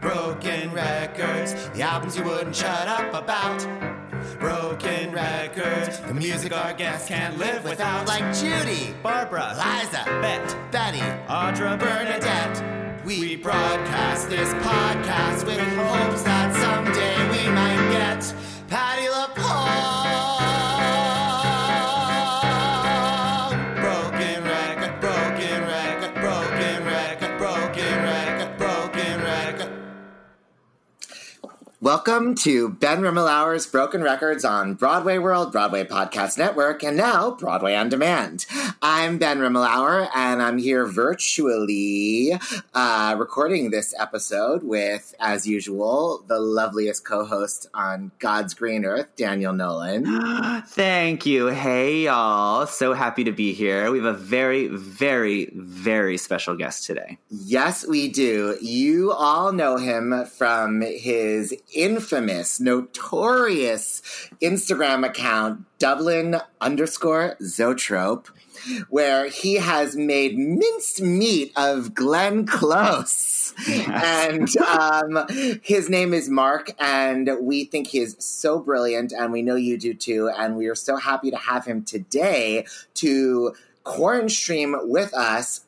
Broken records, the albums you wouldn't shut up about. Broken records, the music our guests can't live without. Like Judy, Barbra, Liza, Bette, Betty, Audra, Bernadette. We broadcast this podcast with hopes that someday we might get Welcome to Ben Rimalower's Broken Records on Broadway World, Broadway Podcast Network, and now Broadway on Demand. I'm Ben Rimalower, and I'm here virtually uh, recording this episode with, as usual, the loveliest co host on God's Green Earth, Daniel Nolan. Thank you. Hey, y'all. So happy to be here. We have a very, very, very special guest today. Yes, we do. You all know him from his infamous, notorious Instagram account, Dublin underscore Zoetrope, where he has made minced meat of Glenn Close. And um, his name is Mark, and we think he is so brilliant, and we know you do too. And we are so happy to have him today to quarantine stream with us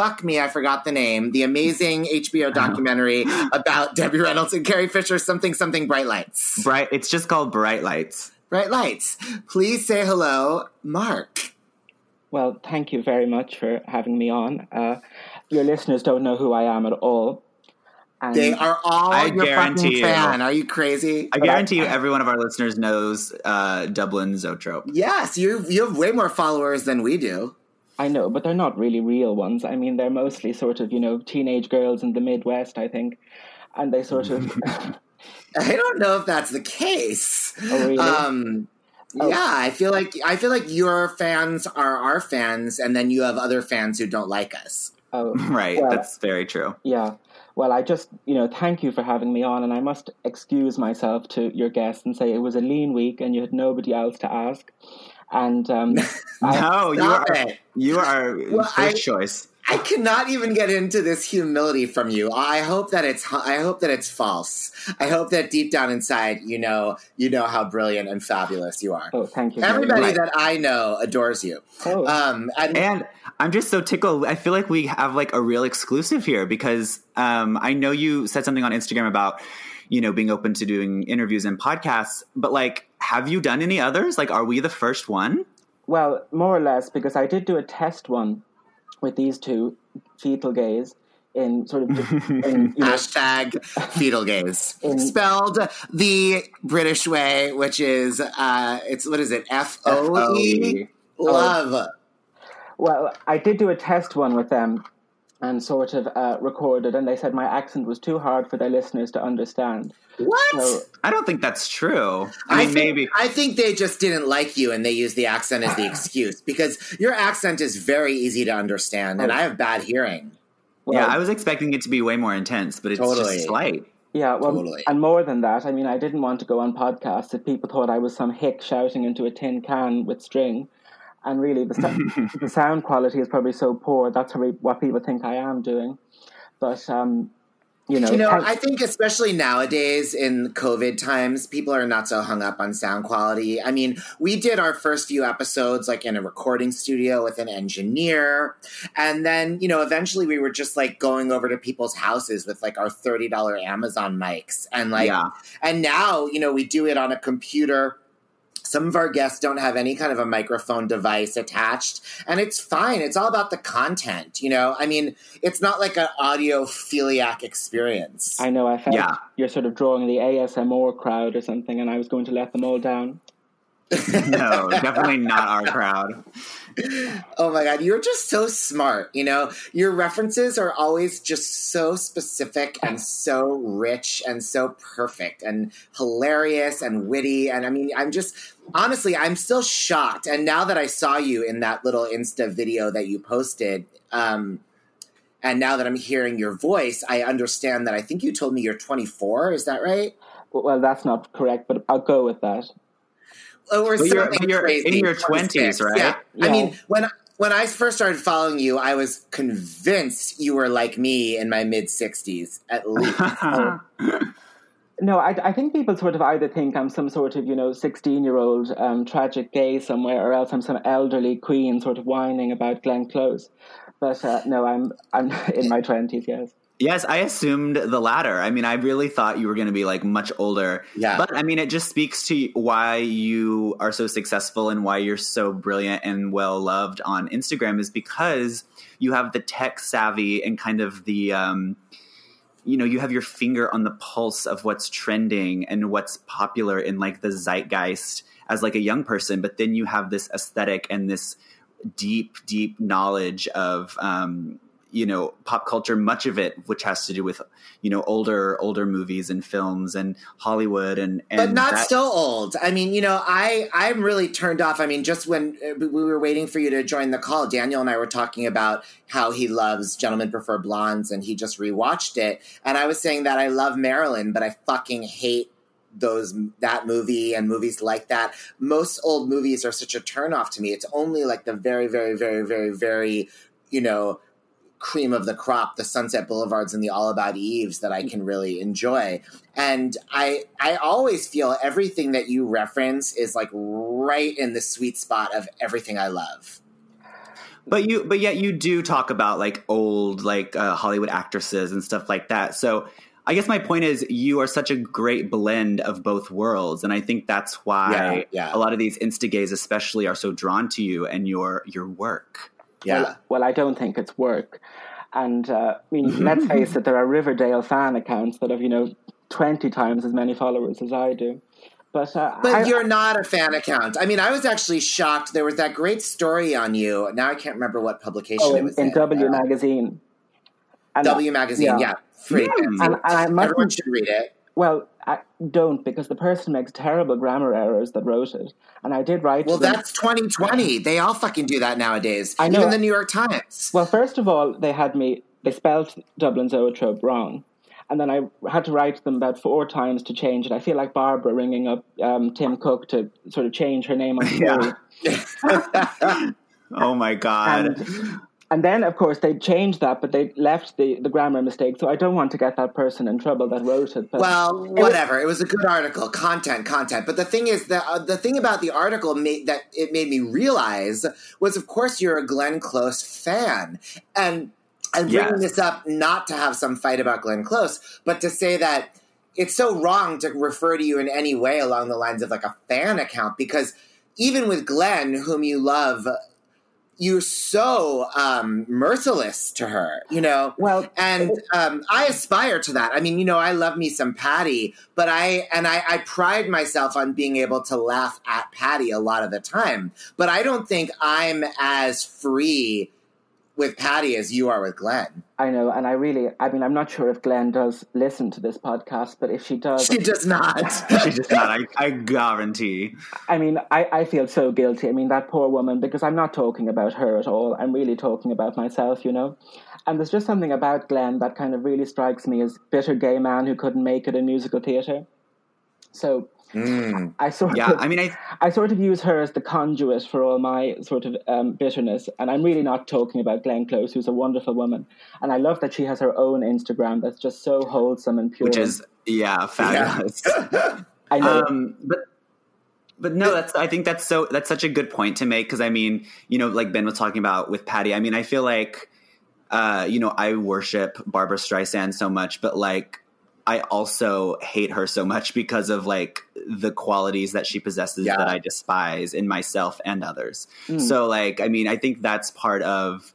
fuck me, I forgot the name, the amazing HBO documentary about Debbie Reynolds and Carrie Fisher, something, something, Bright Lights. Bright. It's just called Bright Lights. Bright Lights. Please say hello, Mark. Well, thank you very much for having me on. Uh, your listeners don't know who I am at all. And They are all I your fucking you. fan. Are you crazy? I guarantee you, every one of our listeners knows uh, Dublin Zoetrope. yes, you you have way more followers than we do. I know, but they're not really real ones. I mean, they're mostly sort of, you know, teenage girls in the Midwest, I think. And they sort of. I don't know if that's the case. Oh, really? Um, Oh. Yeah, I feel like I feel like your fans are our fans, and then you have other fans who don't like us. oh, Right. Well- That's very true. yeah. Well, I just, you know, thank you for having me on. And I must excuse myself to your guests and say it was a lean week and you had nobody else to ask. And um, I, No, you are it. you are Well, first I- choice. I cannot even get into this humility from you. I hope that it's I hope that it's false. I hope that deep down inside you know you know how brilliant and fabulous you are. oh, thank you. Everybody much. that I know adores you. Oh. Um, and, And I'm just so tickled. I feel like we have like a real exclusive here because um, I know you said something on Instagram about you know being open to doing interviews and podcasts, but like, have you done any others? Like, are we the first one? Well, more or less, because I did do a test one with these two fetal gays in sort of in, you know, hashtag fetal gaze In- spelled the British way, which is uh, it's what is it F O E love. well, I did do a test one with them and sort of uh, recorded, and they said my accent was too hard for their listeners to understand. What? So, I don't think that's true. I I mean, think, maybe. I think they just didn't like you and they used the accent as the excuse because your accent is very easy to understand and I have bad hearing. well, yeah, I was expecting it to be way more intense, but it's Totally. just slight. yeah, well, Totally. and more than that, I mean, I didn't want to go on podcasts if people thought I was some hick shouting into a tin can with string. And really, the, so- the sound quality is probably so poor. That's probably what people think I am doing. But um, you know, You know, I think especially nowadays in COVID times, people are not so hung up on sound quality. I mean, we did our first few episodes like in a recording studio with an engineer. And then, you know, eventually we were just like going over to people's houses with like our $30 Amazon mics. And like, Yeah. and now, you know, we do it on a computer. Some of our guests don't have any kind of a microphone device attached, and it's fine. It's all about the content, you know? I mean, it's not like an audiophiliac experience. I know I felt Yeah. you're sort of drawing the ASMR crowd or something, and I was going to let them all down. No, definitely not our crowd. Oh my god, you're just so smart, you know? Your references are always just so specific and so rich and so perfect and hilarious and witty and I mean, I'm just honestly, I'm still shocked and now that I saw you in that little Insta video that you posted um and now that I'm hearing your voice, I understand that I think you told me you're 24, is that right? Well, that's not correct, but I'll go with that. Or But you're- something but you're crazy, in your 26. 20s, right? Yeah. I mean, when when I first started following you, I was convinced you were like me in my mid 60s, at least. No, I, I think people sort of either think I'm some sort of, you know, 16 year old um, tragic gay somewhere, or else I'm some elderly queen sort of whining about Glenn Close. But uh, no, I'm I'm in my 20s, yes. Yes, I assumed the latter. I mean, I really thought you were going to be like much older. Yeah. But I mean, it just speaks to why you are so successful and why you're so brilliant and well loved on Instagram is because you have the tech savvy and kind of the, um, you know, you have your finger on the pulse of what's trending and what's popular in like the zeitgeist as like a young person. But then you have this aesthetic and this deep, deep knowledge of, um, you know pop culture much of it which has to do with you know older older movies and films and hollywood and, and but not that- so old. I mean, you know, I I'm really turned off. I mean, just when uh, we were waiting for you to join the call, Daniel and I were talking about how he loves Gentlemen Prefer Blondes, and he just rewatched it. And I was saying that I love Marilyn, but I fucking hate those that movie and movies like that. Most old movies are such a turnoff to me. It's only like the very, very, very, very, very, you know, cream of the crop, the Sunset Boulevards and the All About Eves that I can really enjoy. And I I always feel everything that you reference is like right in the sweet spot of everything I love. but you but yet you do talk about like old like uh, hollywood actresses and stuff like that so i guess my point is you are such a great blend of both worlds and i think that's why Yeah, yeah. a lot of these insta-gays especially are so drawn to you and your your work Yeah. Well, well, I don't think it's work. And uh, I mean, let's face it, there are Riverdale fan accounts that have, you know, 20 times as many followers as I do. But, uh, But I- you're not a fan account. I mean, I was actually shocked. There was that great story on you. Now I can't remember what publication oh, it was in in. W Uh, Magazine. And, W Magazine, yeah. Free. And, and I Everyone should read it. well, I don't because the person makes terrible grammar errors that wrote it. And I did write Well, to them. that's 2020. They all fucking do that nowadays. I know. Even the New York Times. Well, first of all, they had me, they spelled Dublin Zoetrope wrong. And then I had to write to them about four times to change it. I feel like Barbra ringing up um, Tim Cook to sort of change her name on Siri. oh my god And, and then, of course, they changed that, but they left the, the grammar mistake. So I don't want to get that person in trouble that wrote it. But Well, whatever. It was a good article, content, content. But the thing is, that uh, the thing about the article made, that it made me realize was, of course, you're a Glenn Close fan, and I'm bringing Yes. this up not to have some fight about Glenn Close, but to say that it's so wrong to refer to you in any way along the lines of like a fan account because even with Glenn, whom you love. You're so um, merciless to her, you know. Well, and um, I aspire to that. I mean, you know, I love me some Patti, but I and I, I pride myself on being able to laugh at Patti a lot of the time. But I don't think I'm as free with Patti as you are with Glenn. I know, and I really, I mean, I'm not sure if Glenn does listen to this podcast, but if she does, She does not. she's just not I, I guarantee I mean, I, I feel so guilty. I mean, that poor woman, because I'm not talking about her at all. I'm really talking about myself, you know? And there's just something about Glenn that kind of really strikes me as bitter gay man who couldn't make it in musical theatre. So Mm. I sort Yeah, of, I mean, I I sort of use her as the conduit for all my sort of um, bitterness, and I'm really not talking about Glenn Close, who's a wonderful woman, and I love that she has her own Instagram that's just so wholesome and pure. which is yeah, fabulous. I know. um, but but no, that's I think that's so that's such a good point to make because I mean, you know, like Ben was talking about with Patti. I mean, I feel like uh, you know, I worship Barbra Streisand so much, but like I also hate her so much because of like the qualities that she possesses Yeah. that I despise in myself and others. Mm. So like, I mean, I think that's part of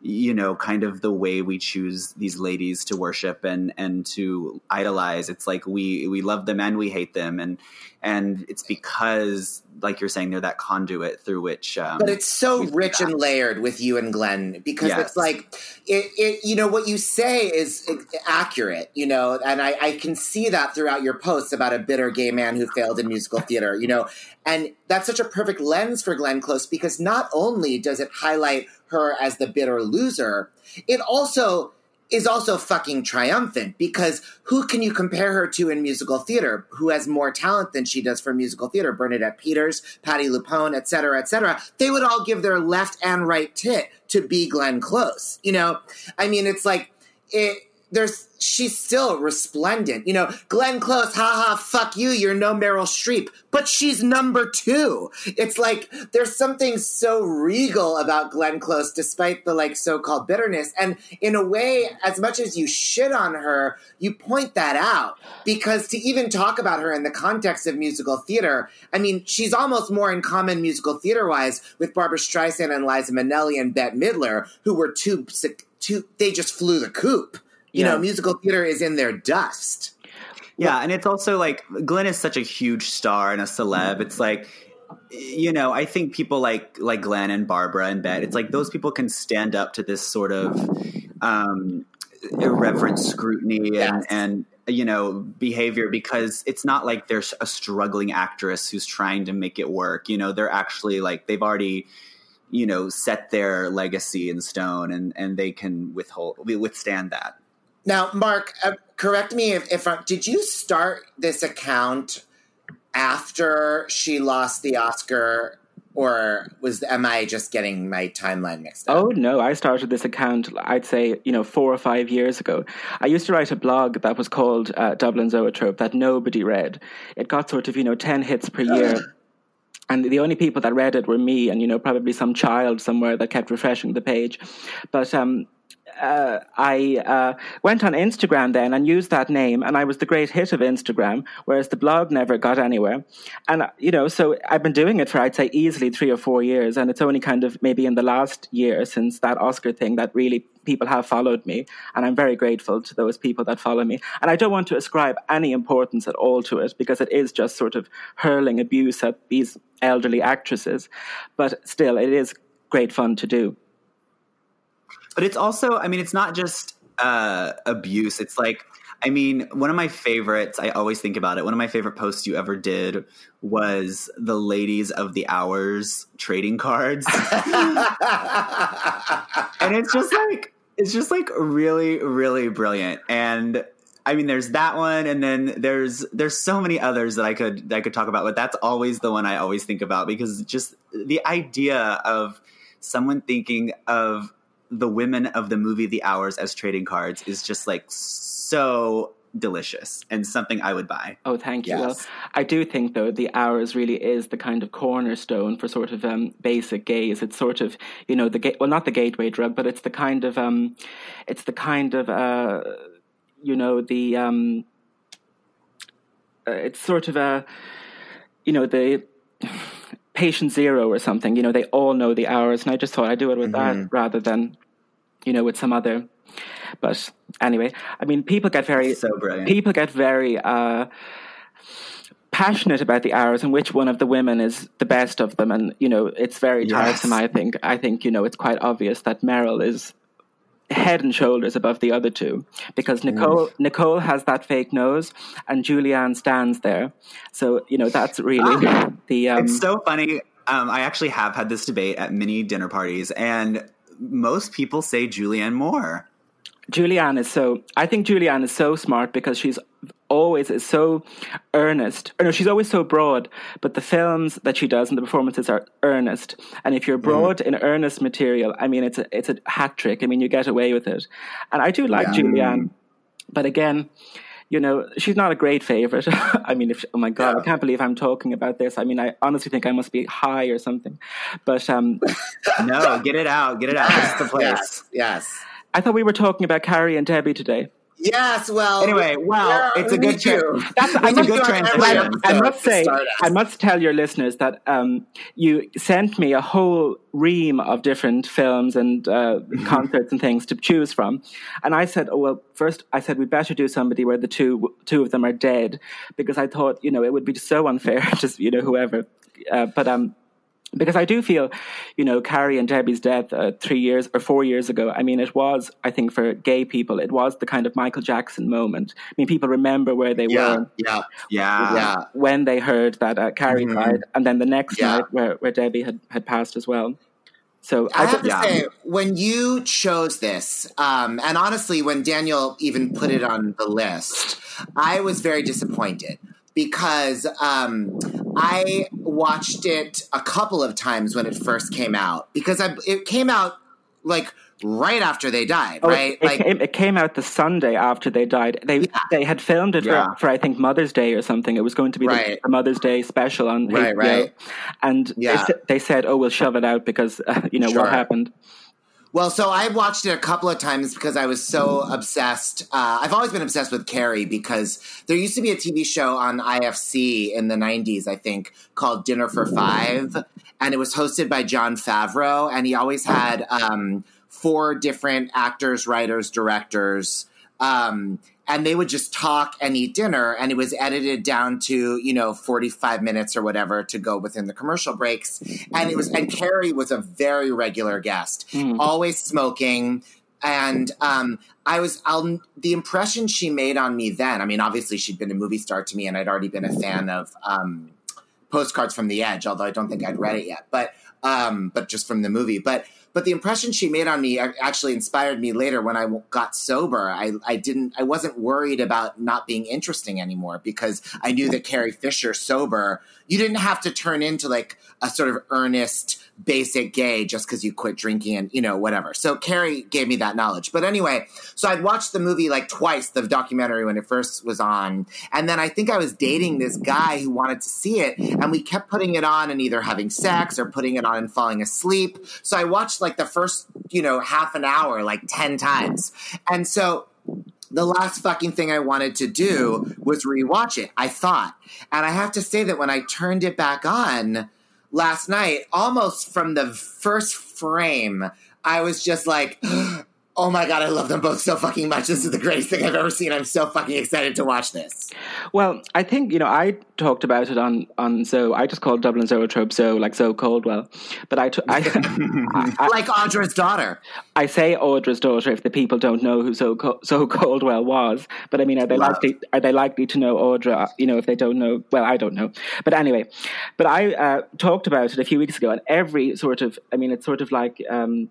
you know kind of the way we choose these ladies to worship and and to idolize it's like we we love them and we hate them and and it's because like you're saying they're that conduit through which um But it's so rich and layered with you and Glenn because Yes. it's like it, it. You know what you say is accurate. You know, and I, I can see that throughout your posts about a bitter gay man who failed in musical theater. You know, and that's such a perfect lens for Glenn Close because not only does it highlight her as the bitter loser, it also is also fucking triumphant because who can you compare her to in musical theater? Who has more talent than she does for musical theater? Bernadette Peters, Patti LuPone, et cetera, et cetera. They would all give their left and right tit to be Glenn Close. You know, I mean, it's like it. There's she's still resplendent. You know, Glenn Close, haha, fuck you, you're no Meryl Streep, but she's number two. It's like there's something so regal about Glenn Close, despite the like so-called bitterness. And in a way, as much as you shit on her, you point that out because to even talk about her in the context of musical theater, I mean, she's almost more in common musical theater-wise with Barbra Streisand and Liza Minnelli and Bette Midler, who were two, two they just flew the coop. You Yeah. know, musical theater is in their dust. Yeah, and it's also like Glenn is such a huge star and a celeb. It's like you know, I think people like like Glenn and Barbra and Bette, it's like those people can stand up to this sort of um irreverent scrutiny and Yes. and you know behavior because it's not like there's a struggling actress who's trying to make it work you know they're actually like they've already you know set their legacy in stone and and they can withhold withstand that Now, Mark, uh, correct me if, if I, did you start this account after she lost the Oscar, or was am I just getting my timeline mixed up? Oh no, I started this account, I'd say, you know, four or five years ago. I used to write a blog that was called uh, Dublin Zoetrope that nobody read. It got sort of, you know, 10 hits per year. And the only people that read it were me and, you know, probably some child somewhere that kept refreshing the page. But um, uh, I uh, went on Instagram then and used that name, and I was the great hit of Instagram, whereas the blog never got anywhere. And, uh, you know, so I've been doing it for, I'd say, easily three or four years, and it's only kind of maybe in the last year since that Oscar thing that really people have followed me, and I'm very grateful to those people that follow me. And I don't want to ascribe any importance at all to it because it is just sort of hurling abuse at these elderly actresses, but still, it is great fun to do. But it's also i mean it's not just uh abuse. It's like i mean one of my favorites i always think about it one of my favorite posts you ever did was the ladies of the hours trading cards. And it's just like it's just like really really brilliant. And I mean, there's that one, and then there's there's so many others that I could that I could talk about, but that's always the one I always think about because just the idea of someone thinking of the women of the movie The Hours as trading cards is just like so delicious and something I would buy. Oh, thank you. Well, I do think though the hours really is the kind of cornerstone for sort of um, basic gays. It's sort of you know the ga- well not the gateway drug, but it's the kind of um, it's the kind of uh, you know the um, uh, it's sort of a you know the patient zero or something. You know they all know the hours, and I just thought I'd do it with that rather than you know with some other. But anyway, I mean, people get very So people get very uh, passionate about the hours and which one of the women is the best of them, and you know it's very Yes. tiresome. I think. I think you know it's quite obvious that Meryl is head and shoulders above the other two because Nicole Nicole has that fake nose and Julianne stands there. So you know that's really the um, it's so funny. Um, I actually have had this debate at many dinner parties, and most people say Julianne Moore. Julianne is so. I think Julianne is so smart because she's always is so earnest. Or no, she's always so broad, but the films that she does and the performances are earnest. And if you're broad in earnest material, I mean, it's a, it's a hat trick. I mean, you get away with it. And I do like Julianne, but again, you know, she's not a great favorite. I mean, if oh my god, I can't believe I'm talking about this. I mean, I honestly think I must be high or something. But um, no, get it out, get it out. This is the place. Yes, yes. I thought we were talking about Carrie and Debbie today. Yes, well. Anyway, well, yeah, it's a good tra- too. That's, I, It's a must, good do it every transition. I must say. I must tell your listeners that um, you sent me a whole ream of different films and uh, concerts and things to choose from, and I said, "Oh well, first I said we better do somebody where the two two of them are dead because I thought you know it would be so unfair just you know whoever, uh, but um." Because I do feel, you know, Carrie and Debbie's death uh, three years or four years ago. I mean, it was, I think, for gay people, it was the kind of Michael Jackson moment. I mean, people remember where they Yeah, were yeah, Yeah. yeah. when they heard that uh, Carrie Mhm. died, and then the next Yeah. night where, where Debbie had, had passed as well. So I I, have to yeah. say, when you chose this, um, and honestly, when Daniel even put it on the list, I was very disappointed because um, I watched it a couple of times when it first came out because I, it came out like right after they died, oh, right? it, it came, it came out the Sunday after they died. They they had filmed it Yeah. for, for I think Mother's Day or something. It was going to be the, Right. the Mother's Day special on Right, HBO. right. And Yeah. they, they said, "Oh, we'll shove it out because uh, you know Sure. what happened." Well, so I watched it a couple of times because I was so obsessed. Uh, I've always been obsessed with Carrie because there used to be a TV show on IFC in the 90s, I think, called Dinner for Five. And it was hosted by Jon Favreau. And he always had um, four different actors, writers, directors. Um, and they would just talk and eat dinner. And it was edited down to, you know, 45 minutes or whatever to go within the commercial breaks. And it was, and Carrie was a very regular guest, always smoking. And um, I was, I'll, the impression she made on me then, I mean, obviously she'd been a movie star to me and I'd already been a fan of um, Postcards from the Edge, although I don't think I'd read it yet, but, um, but just from the movie. But, but the impression she made on me actually inspired me later when I got sober. I, I didn't, I wasn't worried about not being interesting anymore because I knew that Carrie Fisher sober, you didn't have to turn into like a sort of earnest, basic gay just because you quit drinking and, you know, whatever. So Carrie gave me that knowledge. But anyway, so I'd watched the movie like twice, the documentary when it first was on. And then I think I was dating this guy who wanted to see it. And we kept putting it on and either having sex or putting it on and falling asleep. So I watched like the first, you know, half an hour like 10 times. And so the last fucking thing I wanted to do was rewatch it, I thought. And I have to say that when I turned it back on last night, almost from the first frame, I was just like, oh my God, I love them both so fucking much. This is the greatest thing I've ever seen. I'm so fucking excited to watch this. Well, I think you know I talked about it on on Zoe. I just called Dublin Zoetrope Zoe, like Zoe Caldwell. But I, t- I, I, like Audra's daughter. I say Audra's daughter if the people don't know who Zoe, Cal- Zoe Caldwell was. But I mean, are they Wow. likely are they likely to know Audra? You know, if they don't know, well, I don't know. But anyway, but I uh, talked about it a few weeks ago, and every sort of, I mean, it's sort of like. Um,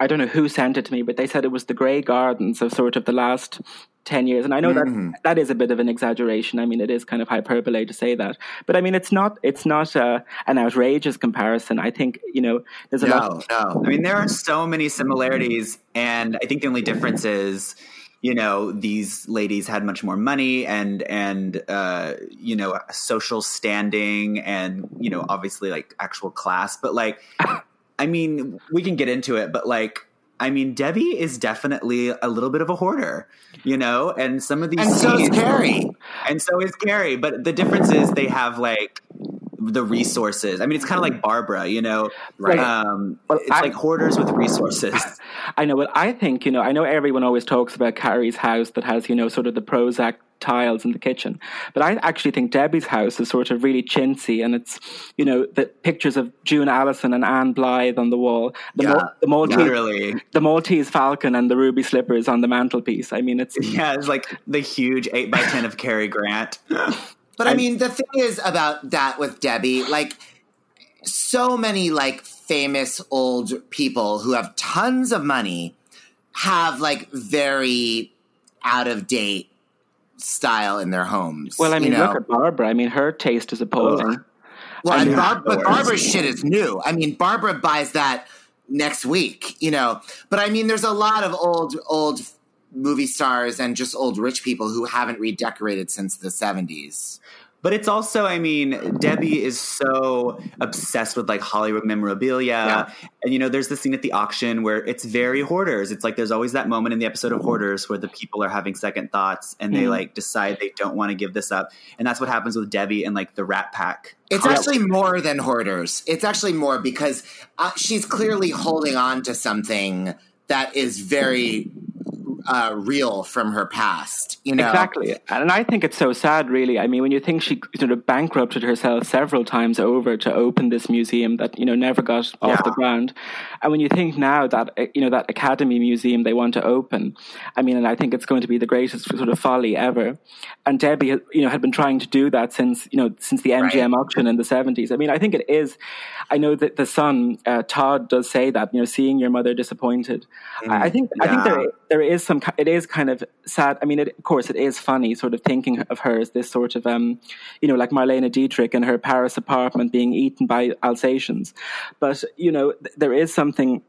I don't know who sent it to me, but they said it was the Grey Gardens of sort of the last 10 years. And I know that that is a bit of an exaggeration. I mean, it is kind of hyperbole to say that. But I mean, it's not, it's not uh, an outrageous comparison. I think, you know, there's a lot. No, no. I mean, there are so many similarities, and I think the only difference is, you know, these ladies had much more money and and uh, you know, social standing, and you know, obviously like actual class. But like, I mean, we can get into it, but like. I mean, Debbie is definitely a little bit of a hoarder, you know, and some of these And so is Carrie. and so is Carrie. But the difference is they have like the resources. I mean, it's kind of like Barbra, you know. Right. Um, Well, it's I- like hoarders with resources. I know, but I think, you know, I know everyone always talks about Carrie's house that has, you know, sort of the Prozac tiles in the kitchen. But I actually think Debbie's house is sort of really chintzy and it's, you know, the pictures of June Allyson and Ann Blyth on the wall. The, Yeah, Mal- the, Maltese, Literally, the Maltese falcon and the ruby slippers on the mantelpiece. I mean, it's, yeah, it's like the huge eight by ten of Cary Grant. But I mean, the thing is about that with Debbie, like, so many like famous old people who have tons of money have like very out of date style in their homes. Well, I mean, you know? look at Barbra. I mean, her taste is appalling. Well, I and mean, Bar- but worse. Barbra's shit is new. I mean, Barbra buys that next week, you know. But I mean, there's a lot of old, old movie stars and just old rich people who haven't redecorated since the 70s. But it's also, I mean, Debbie is so obsessed with like Hollywood memorabilia. Yeah. And, you know, there's the scene at the auction where it's very hoarders. It's like there's always that moment in the episode of Hoarders where the people are having second thoughts and they Mm. like decide they don't want to give this up. And that's what happens with Debbie and like the Rat Pack. It's actually more than hoarders. It's actually more because uh, she's clearly holding on to something that is very uh, real from her past. You know, Exactly. And I think it's so sad, really. I mean, when you think she sort of bankrupted herself several times over to open this museum that, you know, never got off the ground. And when you think now that, uh, you know, that Academy Museum they want to open, I mean, and I think it's going to be the greatest sort of folly ever. And Debbie, you know, had been trying to do that since, you know, since the MGM auction in the 70s. I mean, I think it is, I know that the son, uh, Todd, does say that, you know, seeing your mother disappointed. I I think, I think there, there is some ki- it is kind of sad. I mean it, of course it is funny sort of thinking of her as this sort of um you know like marlene dietrich in her paris apartment being eaten by alsatians. But you know th- there is something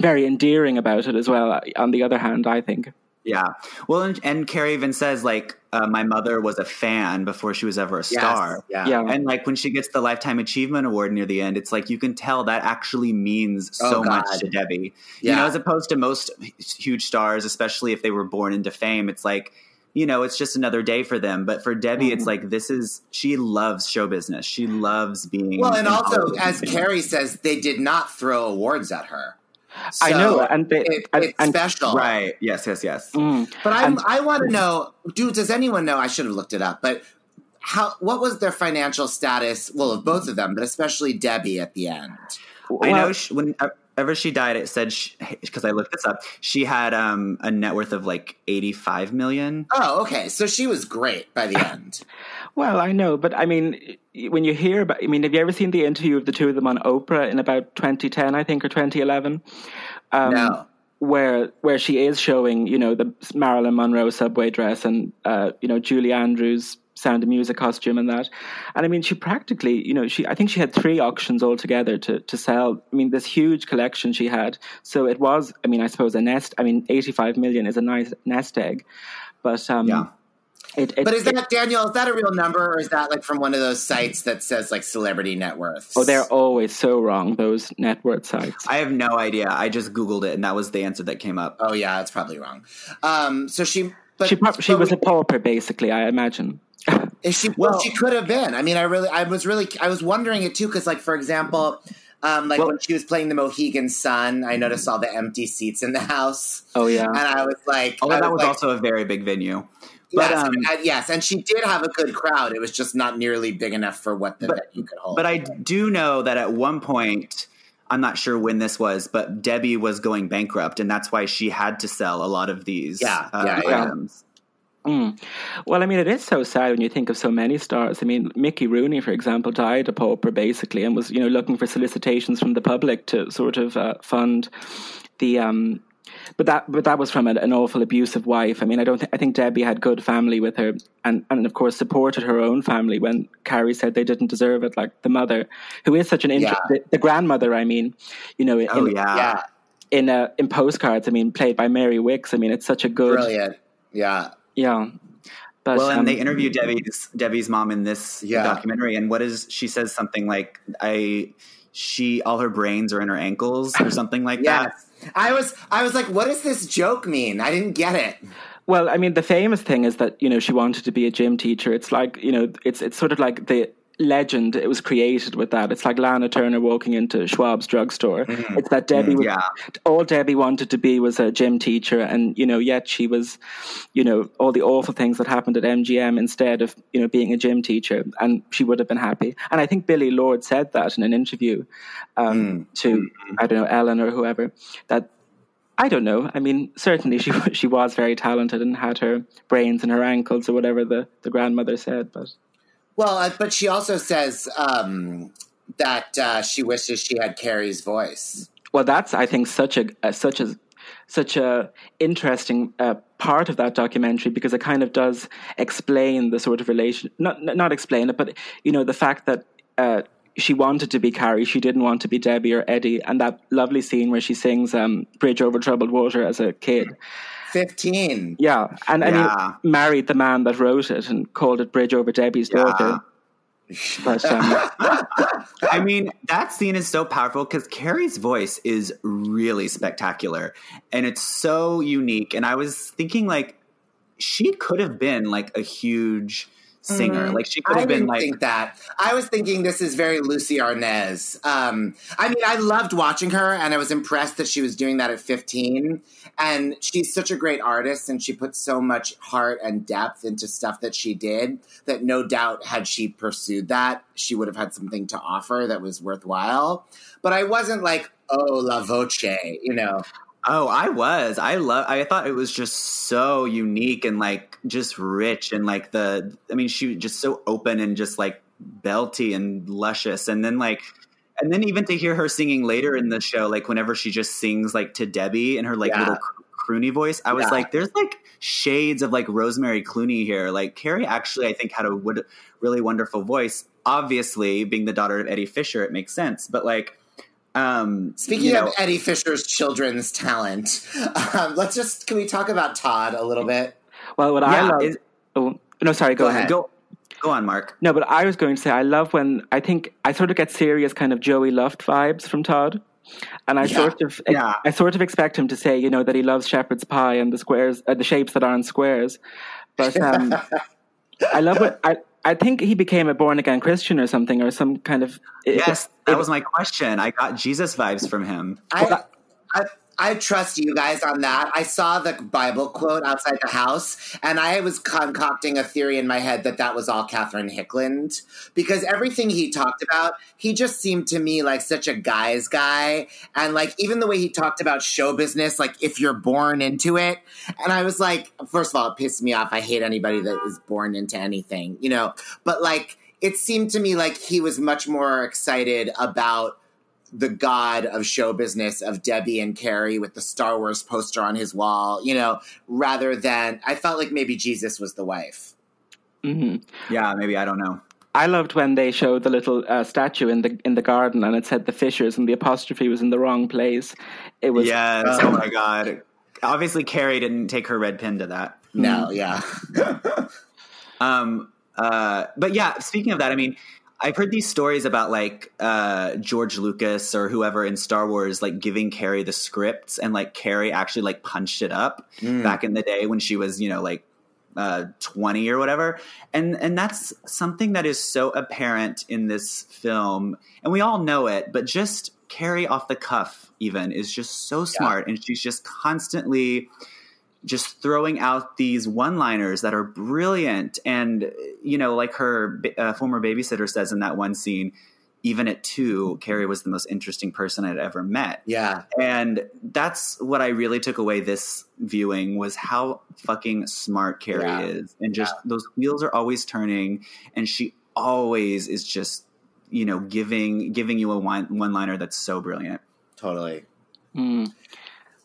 very endearing about it as well on the other hand i think Yeah. Well, and, and Carrie even says like, uh, my mother was a fan before she was ever a Yes, star. Yeah. yeah And like when she gets the lifetime achievement award near the end, it's like you can tell that actually means Oh, so God. much to Debbie. You know, as opposed to most huge stars, especially if they were born into fame, it's like you know, it's just another day for them. But for Debbie, it's like this is she loves show business. She loves being Well, and also, as Carrie says, they did not throw awards at her. I know, and they- it, and- it's and- special, right, yes, yes, yes. Mm. But I, I want to know, dude. Does anyone know? I should have looked it up, but how? What was their financial status? Well, of both of them, but especially Debbie at the end. I know Well- she, whenever she died, it said because I looked this up, she had um, a net worth of like eighty-five million. Oh, okay. So she was great by the end. Well, I know, but I mean, when you hear about, I mean, have you ever seen the interview of the two of them on Oprah in about 2010, I think, or 2011? Um, no. Where where she is showing, you know, the Marilyn Monroe subway dress and, uh, you know, Julie Andrews Sound of Music costume and that. And I mean, she practically, you know, she I think she had three auctions altogether to to sell. I mean, this huge collection she had. So it was, I mean, I suppose a nest. I mean, 85 million is a nice nest egg, but um, Yeah. It, it, But is it- that Daniel? Is that a real number, or is that like from one of those sites that says like celebrity net worths? Oh, they're always so wrong, those net worth sites. I have no idea. I just googled it, and that was the answer that came up. Oh yeah, it's probably wrong. Um, so she, but she prob- she was a pauper, basically, I imagine. Is she? Well, she could have been. I mean, I really, I was really, I was wondering it too, because like for example, um, like Well- when she was playing the Mohegan Sun, I noticed all the empty seats in the house, Oh, yeah. and I was like, Although I that was like, also a very big venue. But yes, um, uh, yes, and she did have a good crowd. It was just not nearly big enough for what the But- venue could hold. But I do know that at one point, I'm not sure when this was, but Debbie was going bankrupt, and that's why she had to sell a lot of these Yeah, uh, yeah, yeah. items. Mm. Well, I mean, it is so sad when you think of so many stars. I mean, Mickey Rooney, for example, died a pauper basically, and was you know looking for solicitations from the public to sort of uh, fund the. Um, but that, but that was from an, an awful abusive wife. I mean, I don't. Th- I think Debbie had good family with her, and and of course supported her own family when Carrie said they didn't deserve it. Like the mother, who is such an Yeah. the, the grandmother. I mean, you know, in, Oh yeah. yeah, in uh, in postcards. I mean, played by Mary Wickes. I mean, it's such a good. brilliant. Yeah, Yeah. But, Well, and um, they interviewed Debbie's Debbie's mom in this Yeah. documentary, and what is she says something like, "I." She all her brains are in her ankles or something like that. yes. I was, I was like, what does this joke mean? I didn't get it. Well, I mean, the famous thing is that you know she wanted to be a gym teacher. It's like you know, it's it's sort of like the legend. It was created with that. It's like Lana Turner walking into Schwab's drugstore. Mm-hmm. It's that Debbie. was, yeah. all Debbie wanted to be was a gym teacher, and you know, yet she was, you know, all the awful things that happened at MGM instead of you know being a gym teacher, and she would have been happy. And I think Billie Lourd said that in an interview um, mm. to mm-hmm. I don't know Ellen or whoever that I don't know. I mean, certainly she she was very talented and had her brains and her ankles or whatever the, the grandmother said. But Well, uh, but she also says um, that uh, she wishes she had Carrie's voice. well, that's I think such a, such a such a interesting uh, part of that documentary because it kind of does explain the sort of relation, not not explain it, but you know the fact that. Uh, she wanted to be Carrie. She didn't want to be Debbie or Eddie. And that lovely scene where she sings um, "Bridge Over Troubled Water" as a kid. 15. Yeah, and I Yeah. mean, married the man that wrote it and called it "Bridge Over Debbie's Yeah. Daughter." But um, I mean, that scene is so powerful because Carrie's voice is really spectacular and it's so unique. And I was thinking, like, she could have been like a huge singer. Like, she could have been like, think that. I was thinking this is very Lucie Arnaz. Um, I mean, I loved watching her, and I was impressed that she was doing that at 15. And she's such a great artist, and she put so much heart and depth into stuff that she did. That no doubt, had she pursued that, she would have had something to offer that was worthwhile. But I wasn't like, oh, la voce, you know. Oh, I was. I love. I thought it was just so unique and like just rich and like the. I mean, she was just so open and just like belty and luscious, and then like, and then even to hear her singing later in the show, like whenever she just sings like to Debbie in her like Yeah. little cr- croony voice, I was Yeah. like, there's like shades of like Rosemary Clooney here. Like Carrie actually, I think had a would, really wonderful voice. Obviously, being the daughter of Eddie Fisher, it makes sense, but like. Um, Speaking you know- of Eddie Fisher's children's talent, um, let's just can we talk about Todd a little bit? well, what I Yeah, love. is- oh no, sorry. Go, Go ahead. ahead. Go, go on, Mark. No, but I was going to say I love when I think I sort of get serious kind of Joey Luft vibes from Todd. And I Yeah. sort of, Yeah. I sort of expect him to say, you know, that he loves shepherd's pie and the squares, uh, the shapes that aren't squares. But um, I love what I. I think he became a born again Christian or something, or some kind of. it- Yes, it- that was my question. I got Jesus vibes from him. I, I I trust you guys on that. I saw the Bible quote outside the house, and I was concocting a theory in my head that that was all Catherine Hickland because everything he talked about, he just seemed to me like such a guy's guy, and like even the way he talked about show business, like if you're born into it, and I was like, first of all, it pissed me off. I hate anybody that is born into anything, you know, but like. It seemed to me like he was much more excited about the god of show business of Debbie and Carrie with the Star Wars poster on his wall, you know, rather than I felt like maybe Jesus was the wife. Mhm. Yeah, maybe I don't know. I loved when they showed the little uh, statue in the in the garden, and it said the Fishers, and the apostrophe was in the wrong place. It was Yes. Um, oh my god. Obviously, Carrie didn't take her red pin to that. No, yeah. Um. Uh. But yeah. Speaking of that, I mean, I've heard these stories about like uh, George Lucas or whoever in Star Wars, like giving Carrie the scripts, and like Carrie actually like punched it up Mm. back in the day when she was, you know, like uh, 20 or whatever. And and that's something that is so apparent in this film. And we all know it, but just Carrie off the cuff even is just so smart and she's just constantly just throwing out these one-liners that are brilliant and you know like her uh, former babysitter says in that one scene even at 2 Carrie was the most interesting person I'd ever met Yeah. and that's what I really took away this viewing was how fucking smart Carrie Yeah. is. And just those wheels are always turning and she always is just, you know, giving giving you a one one liner that's so brilliant. Totally. Mm.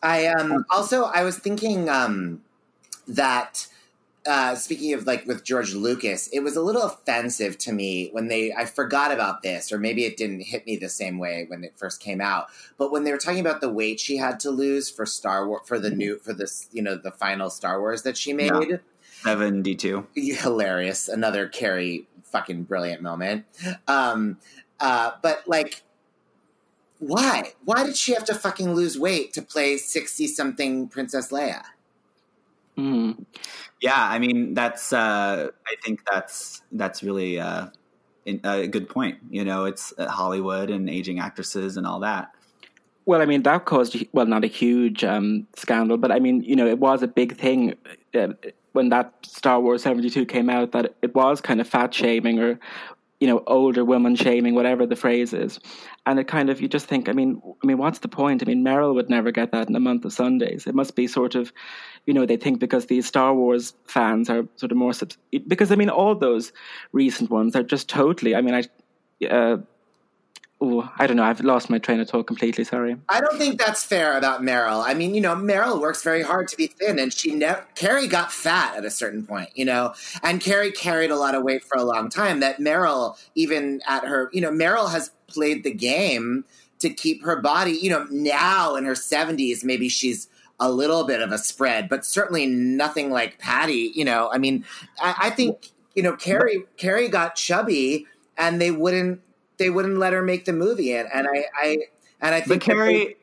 I um also I was thinking um that uh speaking of like with George Lucas, it was a little offensive to me when they I forgot about this, or maybe it didn't hit me the same way when it first came out. But when they were talking about the weight she had to lose for Star Wars for the new for this, you know, the final Star Wars that she made. Yeah. 7D2. hilarious. Another Carrie fucking brilliant moment. Um, uh, but like, why? Why did she have to fucking lose weight to play sixty something Princess Leia? Mm. Yeah, I mean that's uh I think that's that's really uh in, a good point. You know, it's uh, Hollywood and aging actresses and all that. Well, I mean, that caused, well, not a huge um, scandal, but I mean, you know, it was a big thing uh, when that Star Wars 72 came out that it was kind of fat shaming or, you know, older woman shaming, whatever the phrase is. And it kind of, you just think, I mean, I mean, what's the point? I mean, Meryl would never get that in a month of Sundays. It must be sort of, you know, they think because these Star Wars fans are sort of more, because I mean, all those recent ones are just totally, I mean, I, uh, oh, I don't know. I've lost my train of thought completely. Sorry. I don't think that's fair about Meryl. I mean, you know, Meryl works very hard to be thin, and she never. Carrie got fat at a certain point, you know, and Carrie carried a lot of weight for a long time. That Meryl, even at her, you know, Meryl has played the game to keep her body. You know, now in her seventies, maybe she's a little bit of a spread, but certainly nothing like Patti. You know, I mean, I, I think you know Carrie. Carrie got chubby, and they wouldn't they wouldn't let her make the movie, and, and I, I and I think that they- Carrie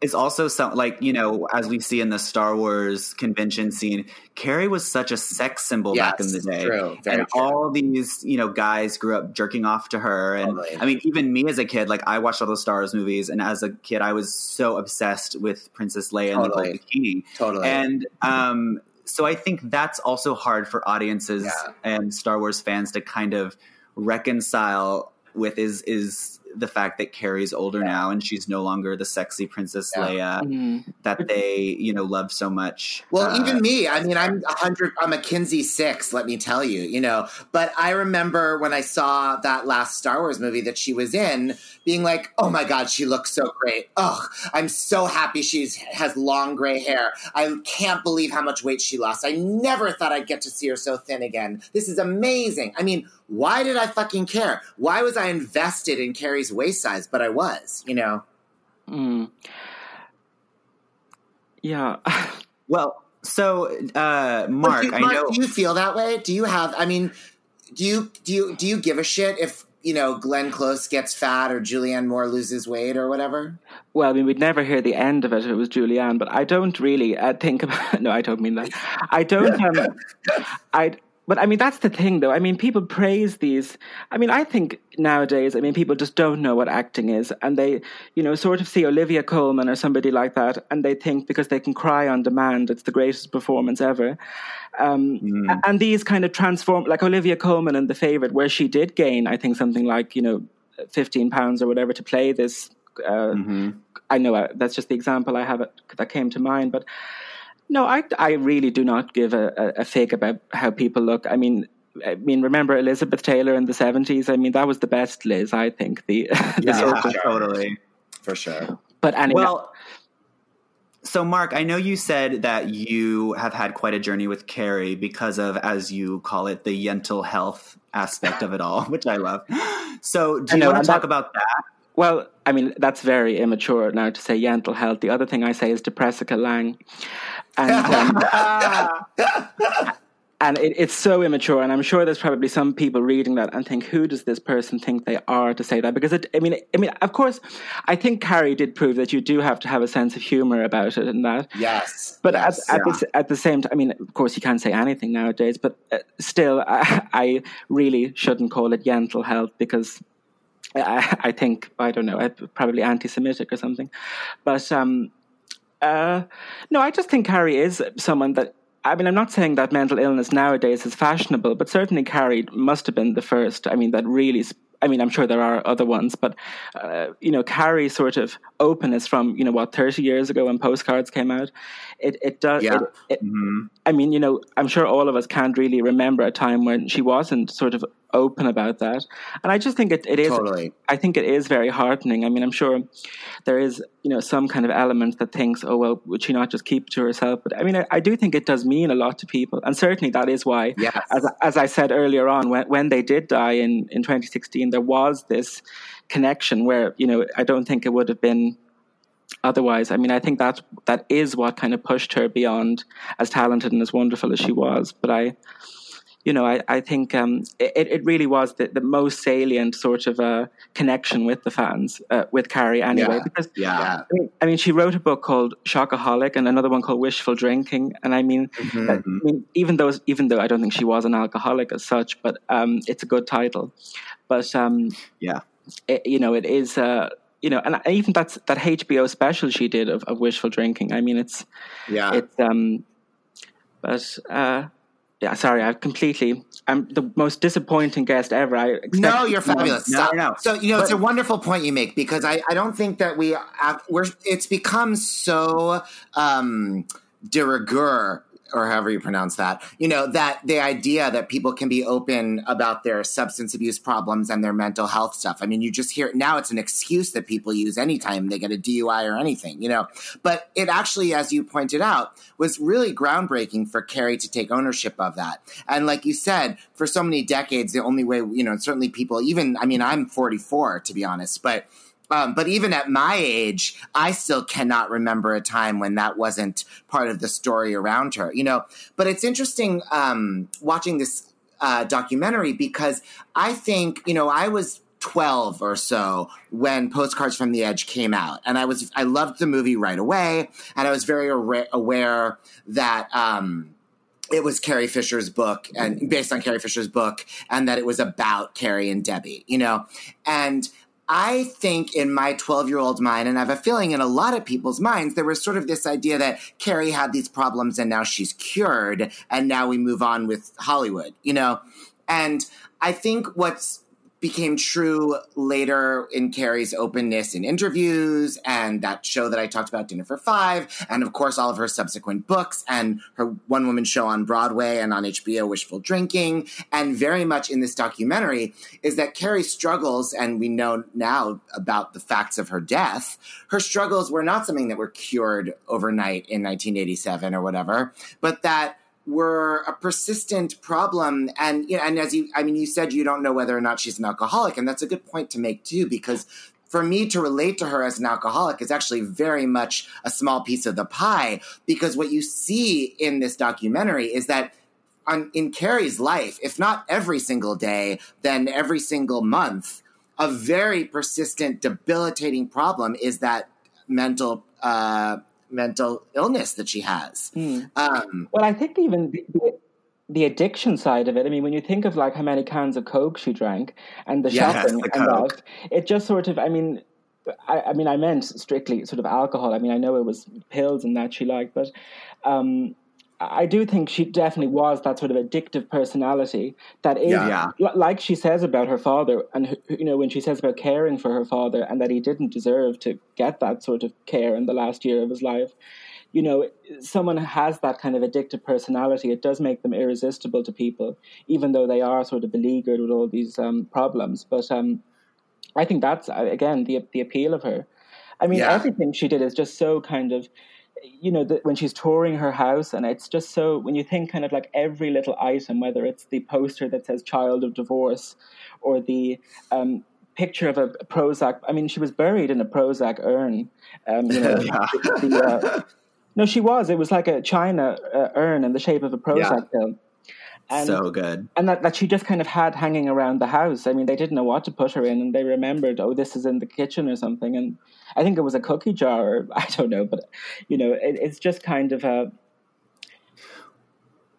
is also some like you know as we see in the Star Wars convention scene. Carrie was such a sex symbol back in the day, true, and true. all these you know guys grew up jerking off to her. And Totally. I mean, even me as a kid, like I watched all the Star Wars movies, and as a kid, I was so obsessed with Princess Leia and the Totally. Gold Bikini. totally. And um, so I think that's also hard for audiences Yeah. and Star Wars fans to kind of reconcile with is is the fact that Carrie's older now and she's no longer the sexy Princess Yeah. Leia Mm. that they you know love so much. Well, Uh, even me. I mean, I'm a hundred. I'm a Kinsey six. Let me tell you. You know, but I remember when I saw that last Star Wars movie that she was in, being like, "Oh my god, she looks so great! Ugh, I'm so happy she's has long gray hair. I can't believe how much weight she lost. I never thought I'd get to see her so thin again. This is amazing. I mean, why did I fucking care? Why was I invested in Carrie's waist size? But I was. You know. Mm. Yeah. well, so uh, Mark, do you, I Mark, know do you feel that way? Do you have? I mean, do you do you do you give a shit if you know Glenn Close gets fat or Julianne Moore loses weight or whatever? Well, I mean, we'd never hear the end of it. if It was Julianne, but I don't really uh, think about. No, I don't mean that. I don't. Um, I. But I mean, that's the thing, though. I mean, people praise these. I mean, I think nowadays, I mean, people just don't know what acting is, and they, you know, sort of see Olivia Colman or somebody like that, and they think because they can cry on demand, it's the greatest performance ever. Um, Mm. And these kind of transform, like Olivia Colman in The Favorite, where she did gain, I think, something like you know, fifteen pounds or whatever to play this. Uh, Mhm. I know uh, that's just the example I have that came to mind, but no, I, I really do not give a, a, a fig about how people look. I mean, I mean, remember Elizabeth Taylor in the seventies? I mean, that was the best Liz, I think. The, the yeah, of- totally. For sure. but anyway, Well, so Mark, I know you said that you have had quite a journey with Carrie because of, as you call it, the mental health aspect of it all, which I love. So, do you know, want to talk that- about that? well, I mean, that's very immature now to say mental health. The other thing I say is depressica lang, and um, and it, it's so immature. And I'm sure there's probably some people reading that and think, who does this person think they are to say that? Because it, I mean, I mean, of course, I think Carrie did prove that you do have to have a sense of humor about it and that. Yes. But yes. at, at, the, at the same time, I mean, of course, you can't say anything nowadays, but uh, still, I, I really shouldn't call it mental health because I, I think, I don't know, I'm probably anti Semitic or something. But um, uh, no, I just think Carrie is someone that. I mean, I'm not saying that mental illness nowadays is fashionable, but certainly Carrie must have been the first. I mean, that really. Sp- I mean, I'm sure there are other ones, but uh, you know, Carrie's sort of openness from you know what 30 years ago when postcards came out, it it does. Yeah. It, it, Mhm. I mean, you know, I'm sure all of us can't really remember a time when she wasn't sort of open about that, and I just think it, it is. Totally. I think it is very heartening. I mean, I'm sure there is, you know, some kind of element that thinks, oh well, would she not just keep it to herself? But I mean, I, I do think it does mean a lot to people, and certainly that is why, Yes. as as I said earlier on, when when they did die in in 2016, there was this connection where you know I don't think it would have been otherwise. I mean, I think that that is what kind of pushed her beyond as talented and as wonderful as she was. But I, you know, I, I think um, it, it really was the, the most salient sort of uh, connection with the fans, uh, with Carrie anyway. Yeah. Because Yeah. I mean, I mean, she wrote a book called Shockaholic and another one called Wishful Drinking. And I mean, Mhm. I mean, even though even though I don't think she was an alcoholic as such, but um, it's a good title. But um, Yeah. it, you know, it is. Uh, you know, and even that's that HBO special she did of, of wishful drinking. I mean, it's Yeah. it's um, but uh, yeah. Sorry, I completely. I'm the most disappointing guest ever. I expect No, you're fabulous. No, no. So you know, it's a wonderful point you make because I, I don't think that we uh, we're it's become so um, de rigueur or however you pronounce that, you know, that the idea that people can be open about their substance abuse problems and their mental health stuff. I mean, you just hear now it's an excuse that people use anytime they get a DUI or anything, you know. But it actually, as you pointed out, was really groundbreaking for Carrie to take ownership of that. And like you said, for so many decades, the only way, you know, certainly people, even, I mean, I'm 44 to be honest, but um, but even at my age, I still cannot remember a time when that wasn't part of the story around her, you know. But it's interesting um, watching this uh, documentary because I think, you know, I was 12 or so when Postcards from the Edge came out. And I was, I loved the movie right away. And I was very aware that, um, it was Carrie Fisher's book and based on Carrie Fisher's book and that it was about Carrie and Debbie, you know? And I think in my 12 year old mind, and I have a feeling in a lot of people's minds, there was sort of this idea that Carrie had these problems and now she's cured, and now we move on with Hollywood, you know? And I think what's became true later in Carrie's openness in interviews and that show that I talked about, Dinner for Five, and of course all of her subsequent books and her one woman show on Broadway and on HBO, Wishful Drinking, and very much in this documentary is that Carrie struggles, and we know now about the facts of her death. Her struggles were not something that were cured overnight in 1987 or whatever, but that were a persistent problem. And you know, and as you I mean you said you don't know whether or not she's an alcoholic and that's a good point to make too because for me to relate to her as an alcoholic is actually very much a small piece of the pie because what you see in this documentary is that on, in Carrie's life, if not every single day, then every single month, a very persistent, debilitating problem is that mental uh, mental illness that she has. Mm. Um, well, I think even the, the, addiction side of it. I mean, when you think of like how many cans of Coke she drank and the yes, shopping the and that, it just sort of. I mean, I, I, mean, I meant strictly sort of alcohol. I mean, I know it was pills and that she liked, but um, I do think she definitely was that sort of addictive personality that is, yeah. like she says about her father, and you know when she says about caring for her father, and that he didn't deserve to get that sort of care in the last year of his life. You know, someone has that kind of addictive personality. It does make them irresistible to people, even though they are sort of beleaguered with all these um, problems. But um, I think that's again the the appeal of her. I mean, yeah. everything she did is just so kind of you know, the, when she's touring her house, and it's just so when you think kind of like every little item, whether it's the poster that says "Child of Divorce" or the um, picture of a Prozac. I mean, she was buried in a Prozac urn. Um, you know, the, uh, no, she was. It was like a china uh, urn in the shape of a Prozac pill. And, so good. And that, that she just kind of had hanging around the house. I mean, they didn't know what to put her in, and they remembered, oh, this is in the kitchen or something. And I think it was a cookie jar, or I don't know, but you know, it, it's just kind of a.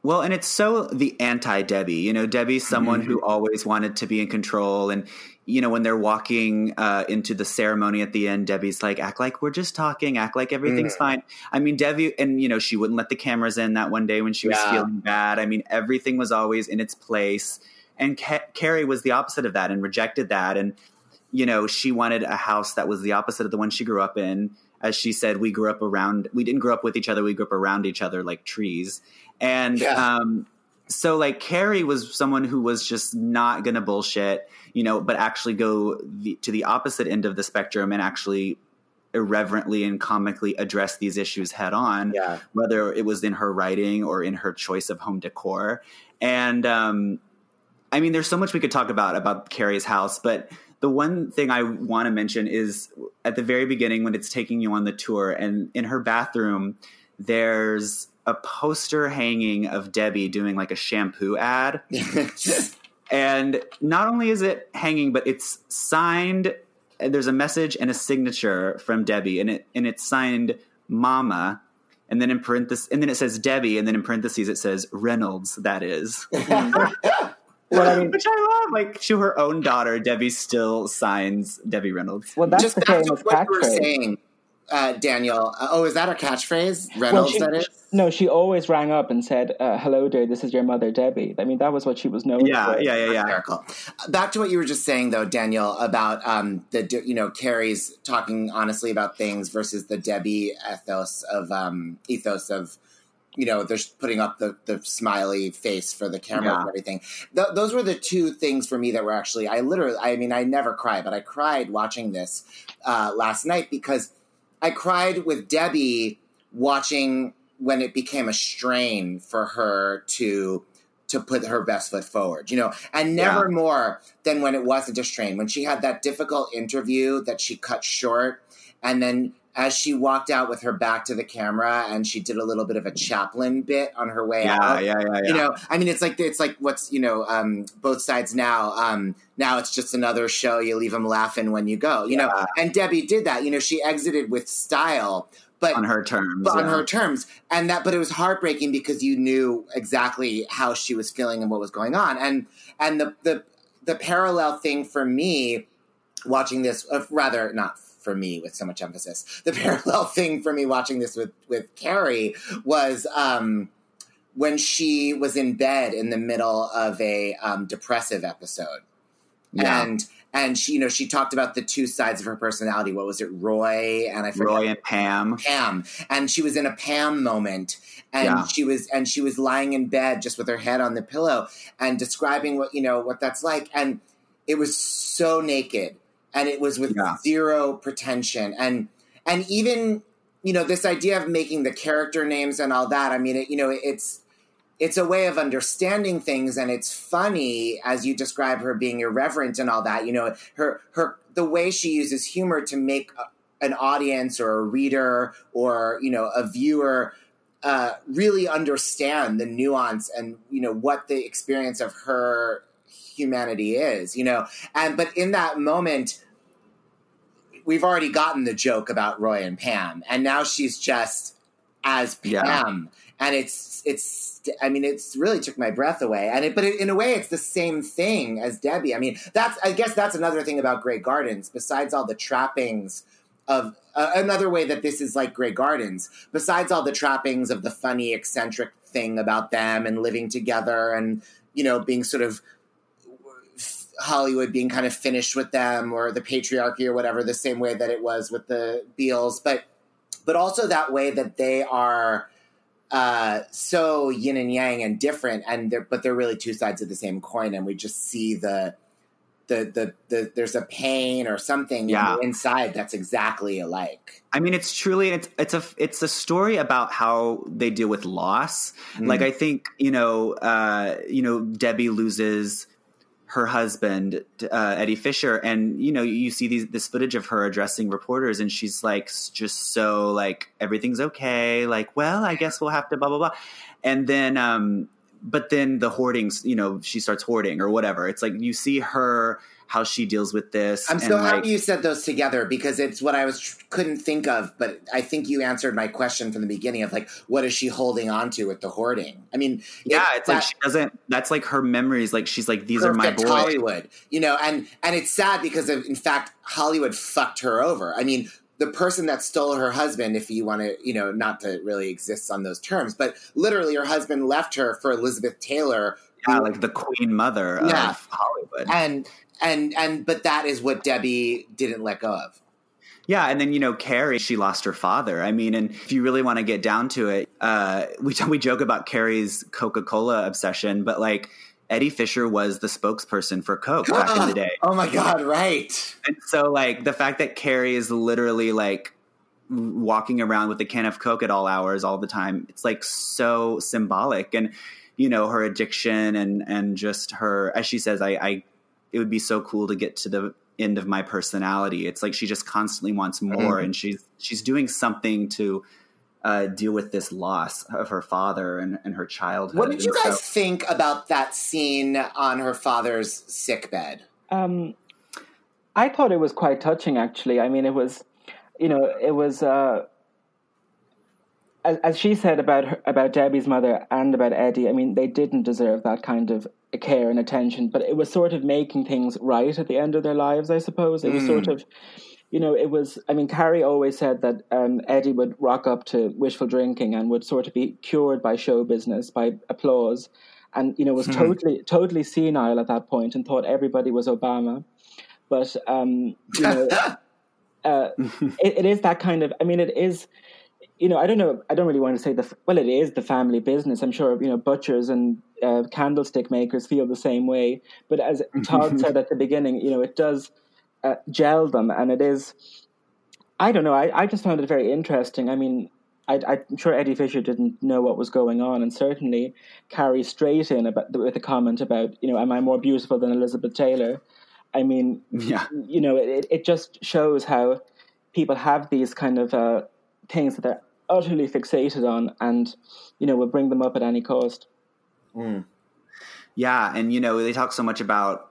Well, and it's so the anti Debbie. You know, Debbie's someone mm-hmm. who always wanted to be in control, and you know, when they're walking uh, into the ceremony at the end, Debbie's like, act like we're just talking, act like everything's mm. fine. I mean, Debbie, and, you know, she wouldn't let the cameras in that one day when she was yeah. feeling bad. I mean, everything was always in its place. And Ca- Carrie was the opposite of that and rejected that. And, you know, she wanted a house that was the opposite of the one she grew up in. As she said, we grew up around, we didn't grow up with each other, we grew up around each other like trees. And, yeah. um, so like Carrie was someone who was just not going to bullshit, you know, but actually go the, to the opposite end of the spectrum and actually irreverently and comically address these issues head on, yeah. whether it was in her writing or in her choice of home decor. And um, I mean, there's so much we could talk about about Carrie's house, but the one thing I want to mention is at the very beginning when it's taking you on the tour, and in her bathroom, there's a poster hanging of Debbie doing like a shampoo ad. and not only is it hanging, but it's signed. There's a message and a signature from Debbie, and it and it's signed Mama. And then in parentheses, and then it says Debbie, and then in parentheses it says Reynolds. That is. Well, I mean, Which I love. Like to her own daughter, Debbie still signs Debbie Reynolds. Well, that's just the that's what you were saying uh, Daniel. Uh, oh, is that a catchphrase? Reynolds, well, she, that is? No, she always rang up and said, uh, hello, dear, this is your mother, Debbie. I mean, that was what she was known yeah, for. Yeah, yeah, yeah. Uh, back to what you were just saying, though, Daniel, about um, the, you know, Carrie's talking honestly about things versus the Debbie ethos of, um, ethos of you know, they're putting up the, the smiley face for the camera Yeah. and everything. Th- those were the two things for me that were actually, I literally, I mean, I never cry, but I cried watching this uh, last night because I cried with Debbie watching when it became a strain for her to to put her best foot forward, you know, and never more than when it wasn't a strain. When she had that difficult interview that she cut short, and then as she walked out with her back to the camera and she did a little bit of a Chaplin bit on her way Yeah, out. yeah, yeah, yeah. You know, I mean, it's like it's like what's you know, um, both sides now. Um, now it's just another show. You leave them laughing when you go. You know, and Debbie did that. You know, she exited with style, but on her terms. but on her terms and that but it was heartbreaking because you knew exactly how she was feeling and what was going on and and the the the parallel thing for me watching this uh, rather not for me with so much emphasis. The parallel thing for me watching this with with Carrie was um when she was in bed in the middle of a um, depressive episode. Yeah. and and she you know she talked about the two sides of her personality. What was it roy and i forget Roy and Pam. Pam, and she was in a Pam moment, and Yeah. she was and she was lying in bed just with her head on the pillow and describing what you know what that's like, and it was so naked, and it was with Yeah. zero pretension, and and even you know this idea of making the character names and all that. I mean, it, you know, it's it's a way of understanding things and it's funny as you describe her being irreverent and all that you know her her the way she uses humor to make a, an audience or a reader or you know a viewer uh, really understand the nuance and you know what the experience of her humanity is you know? And but in that moment we've already gotten the joke about roy and pam and now she's just as Yeah. pam. And it's it's i mean it's really took my breath away. And it but it, in a way it's the same thing as debbie. I mean that's i guess that's another thing about Grey Gardens. Besides all the trappings of uh, another way that this is like Grey Gardens, besides all the trappings of the funny, eccentric thing about them and living together and, you know, being sort of Hollywood being kind of finished with them or the patriarchy or whatever, the same way that it was with the Beales, but but also that way that they are uh, so yin and yang and different, and they're but they're really two sides of the same coin, and we just see the the the, the there's a pain or something Yeah. inside that's exactly alike. I mean, it's truly it's it's a it's a story about how they deal with loss. Mm. Like I think you know, uh, you know, Debbie loses her husband uh, Eddie Fisher, and you know, you see these this footage of her addressing reporters, and she's like just so like everything's okay. Like, well, I guess we'll have to blah blah blah, and then um, but then the hoardings, you know, she starts hoarding or whatever. It's like you see her how she deals with this. I'm so like, happy you said those together because it's what I was couldn't think of, but I think you answered my question from the beginning of like, what is she holding on to with the hoarding? I mean, Yeah, it- it's like she doesn't. That's like her memories. Like she's like, these are my boys. Hollywood, you know, and and it's sad because of, in fact Hollywood fucked her over. I mean, the person that stole her husband, if you want to, you know, not to really exist on those terms, but literally her husband left her for Elizabeth Taylor, Yeah, like the queen mother Yeah. of Hollywood. and and and but that is what Debbie didn't let go of. Yeah, and then you know Carrie, she lost her father. I mean, and if you really want to get down to it, uh, we we joke about Carrie's Coca Cola obsession, but like Eddie Fisher was the spokesperson for Coke back in the day. Oh my god, right. And so, like, the fact that Carrie is literally like walking around with a can of Coke at all hours, all the time, it's like so symbolic. And you know, her addiction and and just her, as she says, I, I it would be so cool to get to the end of my personality. It's like she just constantly wants more, Mhm. and she's she's doing something to uh, deal with this loss of her father and, and her childhood. What did you And so- guys think about that scene on her father's sickbed? Um, I thought it was quite touching, actually. I mean, it was, you know, it was, uh, as, as she said about her, about Debbie's mother and about Eddie. I mean, they didn't deserve that kind of care and attention, but it was sort of making things right at the end of their lives. I suppose it was sort of. You know, it was. I mean, Carrie always said that um, Eddie would rock up to wishful drinking and would sort of be cured by show business, by applause, and you know was totally totally senile at that point and thought everybody was Obama. But um, you know, uh, it, it is that kind of. I mean, it is. you know, I don't know. I don't really want to say the well. It is the family business. I'm sure you know butchers and uh, candlestick makers feel the same way. But as Todd said at the beginning, you know, it does uh, gel them, and it is. I don't know. I, I just found it very interesting. I mean, I, I'm sure Eddie Fisher didn't know what was going on, and certainly Carrie straight in about with a comment about, you know, am I more beautiful than Elizabeth Taylor? I mean, Yeah. you know, it, it just shows how people have these kind of uh, things that they're utterly fixated on, and you know, will bring them up at any cost. Yeah, and you know they talk so much about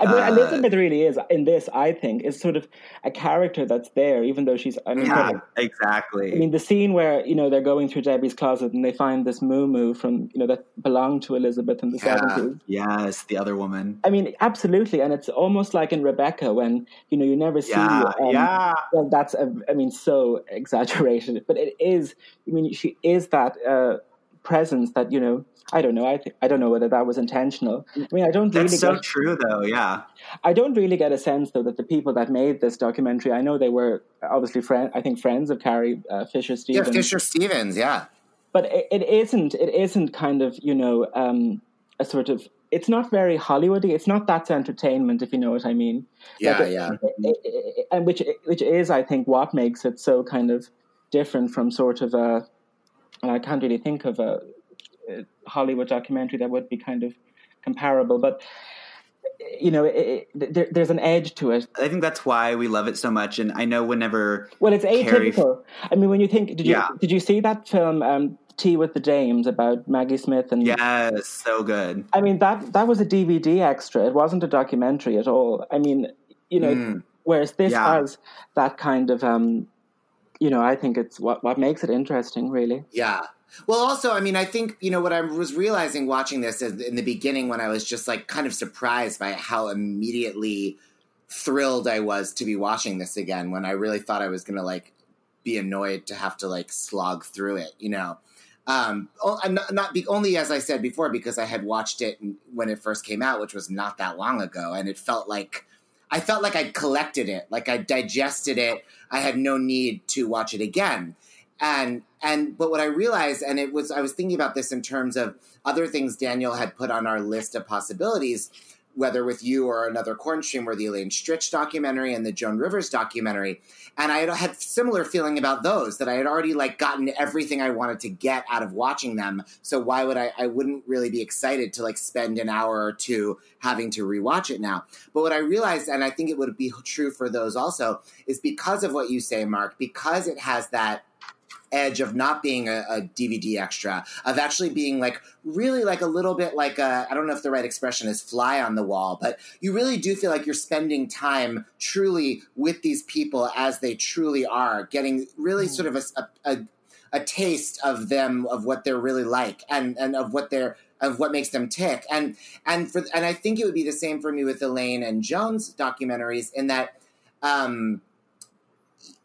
I mean, Uh, Elizabeth really is in this. I think is sort of a character that's there, even though she's. I mean, yeah, exactly. I mean, the scene where you know they're going through Debbie's closet and they find this moo from you know that belonged to Elizabeth in the Yeah. seventies. yes, the other woman. I mean, absolutely, and it's almost like in Rebecca when you know you never see. Yeah, um, yeah. Well, that's a, I mean, so exaggerated, but it is. I mean, she is that uh, presence that you know. I don't know. I think I don't know whether that was intentional. I mean, I don't really. That's so get, true, though. Yeah, I don't really get a sense though that the people that made this documentary. I know they were obviously friend. I think friends of Carrie uh, Fisher Yeah, Stevens. Fisher Stevens. Yeah. but it, it isn't it isn't kind of you know um, a sort of it's not very Hollywoody. It's not that's entertainment, if you know what I mean. Yeah, Like, it- yeah. it- it- and which which is, I think, what makes it so kind of different from sort of a. I can't really think of a, Hollywood documentary that would be kind of comparable, but you know, it, it, there, there's an edge to it. I think that's why we love it so much. And I know whenever Well, it's Carrie- atypical. I mean, when you think, did you Yeah. did you see that film um, Tea with the Dames about Maggie Smith and yes, so good. I mean that that was a DVD extra. It wasn't a documentary at all. I mean, you know, whereas this Yeah. has that kind of, um, you know, I think it's what what makes it interesting, really. Yeah. Well, also, I mean, I think, you know, what I was realizing watching this is in the beginning when I was just like kind of surprised by how immediately thrilled I was to be watching this again when I really thought I was going to like be annoyed to have to like slog through it, you know. Um, not, not be, only as I said before because I had watched it when it first came out, which was not that long ago, and it felt like I felt like I'd collected it, like I digested it. I had no need to watch it again. And and but what I realized, and it was I was thinking about this in terms of other things Daniel had put on our list of possibilities, whether with you or another corn stream, were the Elaine Stritch documentary and the Joan Rivers documentary. And I had had similar feeling about those that I had already like gotten everything I wanted to get out of watching them. So why would I I wouldn't really be excited to like spend an hour or two having to rewatch it now. But what I realized, and I think it would be true for those also, is because of what you say, Mark, because it has that edge of not being a, a DVD extra, of actually being like really like a little bit like a, I don't know if the right expression is fly on the wall, but you really do feel like you're spending time truly with these people as they truly are, getting really sort of a, a, a taste of them, of what they're really like and, and of what they're, of what makes them tick. And, and for, and I think it would be the same for me with Elaine and Joan's documentaries in that, um,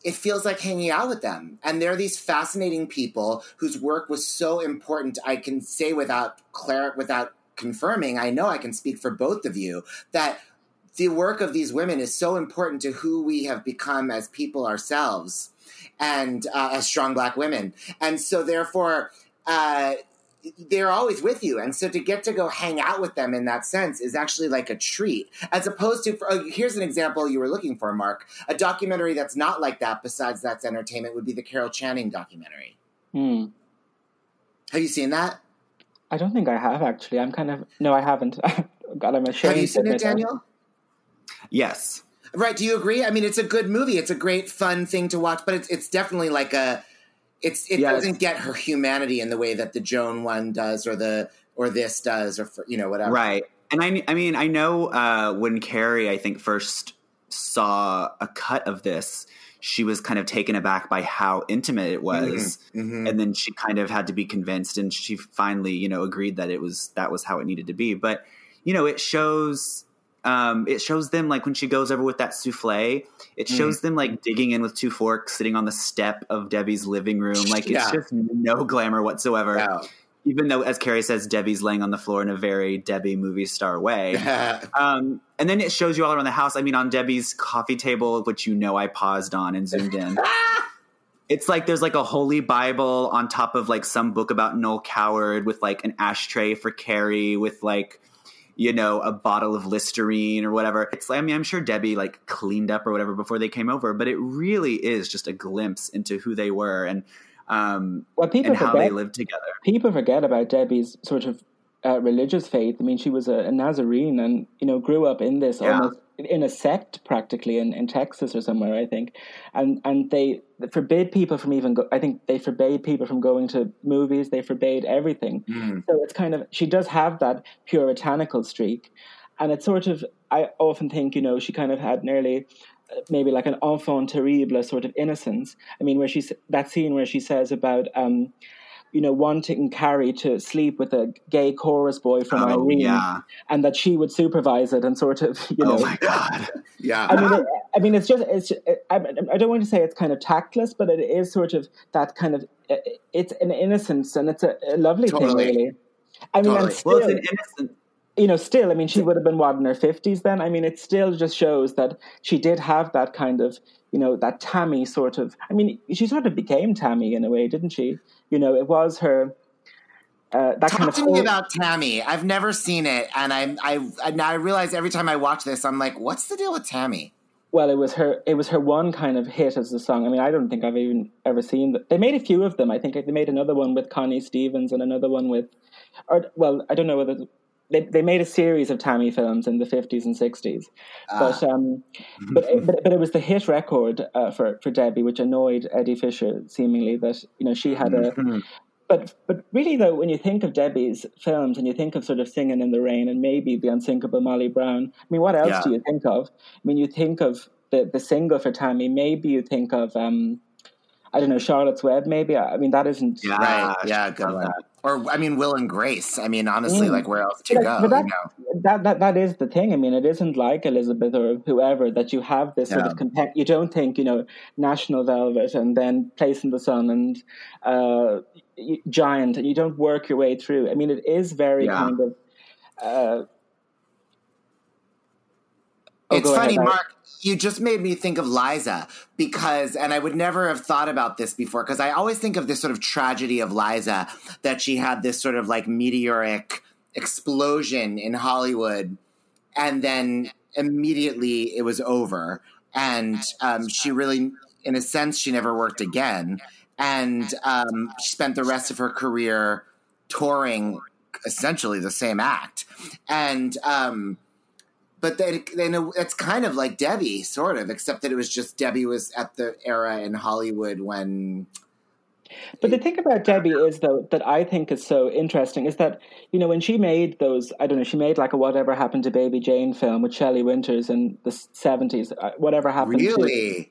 it feels like hanging out with them. And they're these fascinating people whose work was so important. I can say without clar- without confirming, I know I can speak for both of you that the work of these women is so important to who we have become as people ourselves and uh, as strong black women. And so therefore, uh, they're always with you and so to get to go hang out with them in that sense is actually like a treat as opposed to for, oh, here's an example you were looking for mark a documentary that's not like that besides that's entertainment would be the carol channing documentary Hmm. have you seen that I don't think I have actually. I'm kind of no, I haven't. God, I'm ashamed. have you seen it admit that. daniel Yes. right do you agree i mean it's a good movie it's a great fun thing to watch but it's, it's definitely like a it's it Yes. doesn't get her humanity in the way that the joan one does or the or this does or for, you know whatever Right. And I, I mean, I know uh, when Carrie, I think, first saw a cut of this, she was kind of taken aback by how intimate it was, Mhm. and then she kind of had to be convinced, and she finally, you know, agreed that it was that was how it needed to be. But you know, it shows. Um, it shows them like when she goes over with that souffle. It shows them like digging in with two forks, sitting on the step of Debbie's living room. Like it's Yeah. just no glamour whatsoever Wow. even though, as Carrie says, Debbie's laying on the floor in a very Debbie movie star way. um, and then it shows you all around the house. I mean, on Debbie's coffee table, which you know I paused on and zoomed in. It's like there's like a holy Bible on top of like some book about Noel Coward with like an ashtray for Carrie with like you know a bottle of Listerine or whatever. It's like I mean I'm sure Debbie like cleaned up or whatever before they came over, but it really is just a glimpse into who they were and um Well, people and how forget- they lived together. people forget about Debbie's sort of uh, religious faith. I mean, she was a, a Nazarene and, you know, grew up in this Yeah. almost in a sect practically in, in Texas or somewhere, I think. And and they forbid people from even go, I think they forbade people from going to movies. They forbade everything. So it's kind of, she does have that puritanical streak. And it's sort of, I often think, you know, she kind of had nearly uh, maybe like an enfant terrible sort of innocence. I mean, where she's that scene where she says about, um, you know, wanting Carrie to sleep with a gay chorus boy from Oh, Irene, yeah. and that she would supervise it and sort of, you oh, know. Oh my god. Yeah. I mean, it, I mean, it's just, it's. It, I, I don't want to say it's kind of tactless, but it is sort of that kind of. It's an innocence, and it's a, a lovely Totally. thing, really. I mean, Totally. still, Well, it's an innocent you know, still, I mean, she would have been what in her fifties then. I mean, it still just shows that she did have that kind of, you know, that Tammy sort of. I mean, she sort of became Tammy in a way, didn't she? You know, it was her. Uh, that Talk kind of to me about Tammy. I've never seen it, and I, I, I now I realize every time I watch this, I'm like, what's the deal with Tammy? Well, it was her. It was her one kind of hit as a song. I mean, I don't think I've even ever seen that. They made a few of them. I think they made another one with Connie Stevens and another one with, or well, I don't know whether they they made a series of Tammy films in the fifties and sixties. But um, but, but but it was the hit record uh, for for Debbie, which annoyed Eddie Fisher seemingly that you know she had a. But but really though, when you think of Debbie's films and you think of sort of Singing in the Rain and maybe the unsinkable Molly Brown, I mean, what else Yeah. do you think of? I mean, you think of the the single for Tammy. Maybe you think of um, I don't know, Charlotte's Web. Maybe I mean that isn't Yeah. right? Ah, Yeah, good one. Or I mean, Will and Grace. I mean, honestly, Mm. like where else to But- go? but that, you know? that that that is the thing. I mean, it isn't like Elizabeth or whoever that you have this sort of content. You don't think you know National Velvet and then Place in the Sun and uh, Giant, and you don't work your way through. I mean, it is very Yeah. kind of. Uh, Oh, it's go ahead, funny, Mark. You just made me think of Liza because, and I would never have thought about this before because I always think of this sort of tragedy of Liza that she had this sort of like meteoric explosion in Hollywood and then immediately it was over. And um, she really, in a sense, she never worked again. And um, she spent the rest of her career touring essentially the same act. And, um, but then, then it's kind of like Debbie, sort of, except that it was just Debbie was at the era in Hollywood when But the thing about Debbie is, though, that I think is so interesting is that, you know, when she made those, I don't know, she made like a Whatever Happened to Baby Jane film with Shelley Winters in the 70s. uh, Whatever happened to.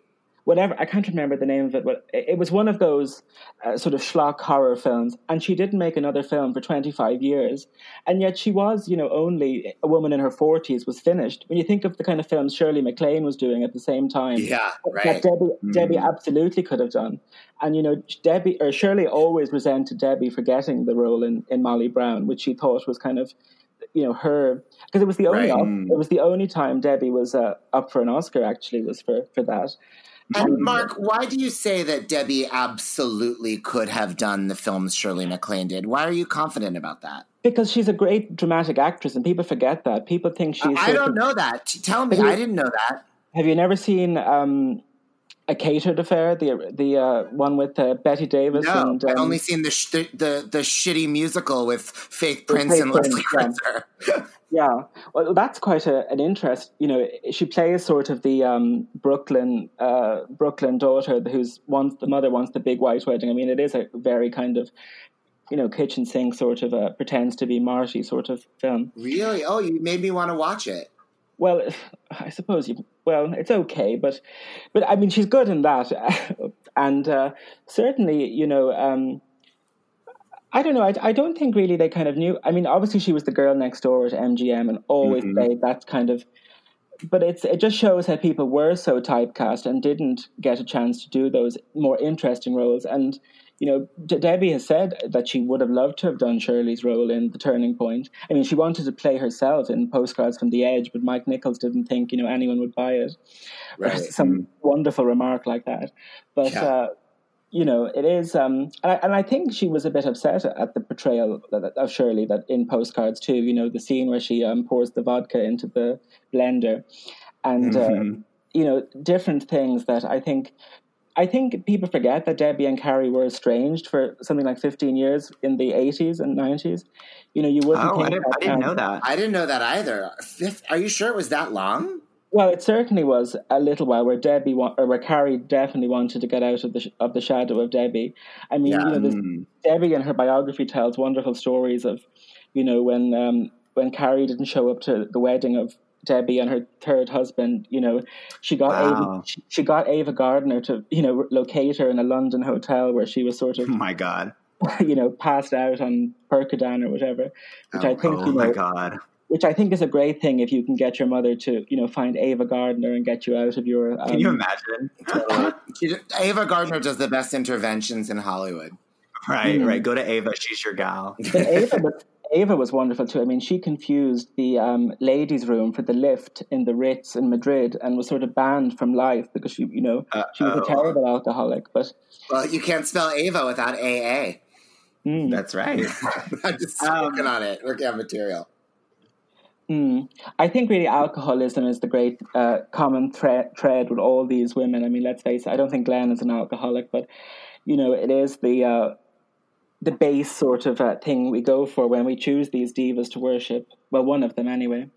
Whatever I can't remember the name of it, but it was one of those uh, sort of schlock horror films. And she didn't make another film for 25 years, and yet she was, you know, only a woman in her 40s was finished. When you think of the kind of films Shirley MacLaine was doing at the same time, Yeah, that right. Debbie Debbie absolutely could have done. And you know, Debbie or Shirley always resented Debbie for getting the role in in Molly Brown, which she thought was kind of you know her because it was the only Right. it was the only time Debbie was uh, up for an Oscar actually was for for that. And Mark, why do you say that Debbie absolutely could have done the films Shirley MacLaine did? Why are you confident about that? Because she's a great dramatic actress, and people forget that. People think she's. I don't know that. Tell me, I didn't know that. Have you never seen um, a catered affair? The the uh, one with uh, Bette Davis No, and um, I've only seen the, sh- the the the shitty musical with Faith Prince Faith and Prince, Leslie yeah. Yeah. Well, that's quite a, an interest. You know, she plays sort of the um, Brooklyn uh, Brooklyn daughter who's wants the mother wants the big white wedding. I mean, it is a very kind of you know kitchen sink sort of a pretends to be Marty sort of film. really? Oh, you made me want to watch it. Well, I suppose you. Well, it's okay, but but I mean, she's good in that, and uh, certainly, you know, um, I don't know. I, I don't think really they kind of knew. I mean, obviously, she was the girl next door at MGM, and always played that kind of. But it's it just shows how people were so typecast and didn't get a chance to do those more interesting roles. And you know, De- Debbie has said that she would have loved to have done Shirley's role in The Turning Point. I mean, she wanted to play herself in Postcards from the Edge, but Mike Nichols didn't think you know anyone would buy it. Right. Some wonderful remark like that. But Yeah. uh, you know, it is, um, and, I, and I think she was a bit upset at the portrayal of Shirley that in postcards too. You know, the scene where she um, pours the vodka into the blender, and Mm-hmm. uh, you know, different things that I think. I think people forget that Debbie and Carrie were estranged for something like 15 years in the 80s and 90s. You know, you wouldn't Oh, think I didn't, that, I didn't know that. I didn't know that either. Fifth, are you sure it was that long? Well, it certainly was a little while where Debbie wa- or where Carrie definitely wanted to get out of the sh- of the shadow of Debbie. I mean, Yeah. you know, this, Mm. Debbie in her biography tells wonderful stories of, you know, when um, when Carrie didn't show up to the wedding of Debbie and her third husband. You know, she got Wow. Ava, she, she got Ava Gardner to you know locate her in a London hotel where she was sort of Oh my god. you know passed out on Percodan or whatever, which I think Oh you my know god. which I think is a great thing if you can get your mother to, you know, find Ava Gardner and get you out of your. Um, Can you imagine? She- Ava Gardner does the best interventions in Hollywood. Right, Mm. right. Go to Ava. She's your gal. But Ava, was, Ava was wonderful too. I mean, she confused the um, ladies' room for the lift in the Ritz in Madrid and was sort of banned from life because she, you know, she was a terrible alcoholic. But Well, you can't spell Ava without AA. mm, That's right. I'm just Um, working on it. Working on material. mm. I think really alcoholism is the great uh, common thread thread with all these women. I mean, let's face it. I don't think Glenn is an alcoholic, but you know, it is the. Uh, the base sort of uh, thing we go for when we choose these divas to worship. Well, one of them anyway.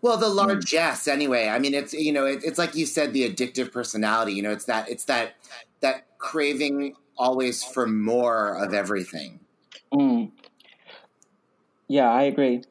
Well, the largesse, anyway. I mean, it's you know, it, it's like you said, the addictive personality. You know, it's that it's that that craving always for more of everything. Mm. Yeah, I agree.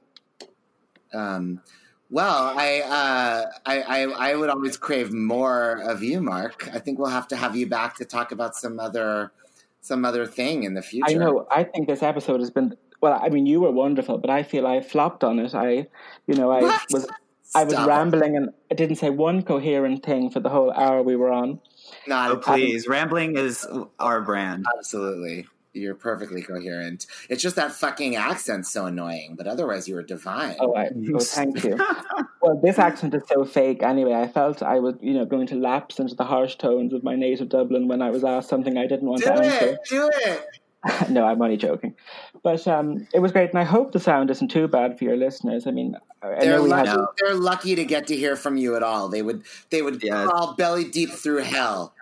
Um, well, I, uh, I, I I would always crave more of you, Mark. I think we'll have to have you back to talk about some other some other thing in the future. I know. I think this episode has been. Well, I mean, you were wonderful, but I feel I flopped on it. I, you know, I What? was, I was Stop it. rambling and I didn't say one coherent thing for the whole hour we were on. No, Oh, please. Rambling is our brand. Absolutely. You're perfectly coherent. It's just that fucking accent's so annoying, but otherwise you were divine. Oh, I, oh thank you. well, this accent is so fake. Anyway, I felt I was, you know, going to lapse into the harsh tones of my native Dublin when I was asked something I didn't want do to answer. it! Do it! no, I'm only joking. But um, it was great, and I hope the sound isn't too bad for your listeners. I mean, I They're know we lucky, had. they're lucky to get to hear from you at all. They would they would Yes. crawl belly deep through hell.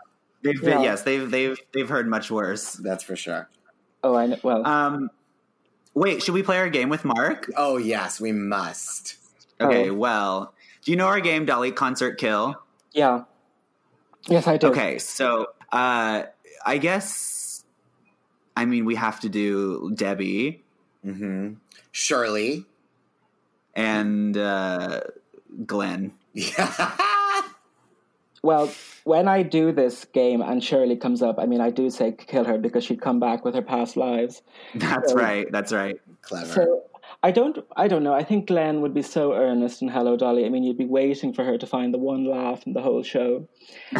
They've Yeah. yes, they've they've they've heard much worse. That's for sure. Oh, I know. Well, Um, wait, should we play our game with Mark? Oh yes, we must. Okay, Oh. well, do you know our game, Dolly Concert Kill? yeah. Yes, I do. Okay, so uh, I guess, I mean, we have to do Debbie hmm Shirley. and uh, Glenn. Yeah. Well, when I do this game and Shirley comes up, I mean, I do say kill her because she'd come back with her past lives. That's Oh. right. That's right. Clever. So I don't, I don't know. I think Glenn would be so earnest in Hello Dolly. I mean, you'd be waiting for her to find the one laugh in the whole show.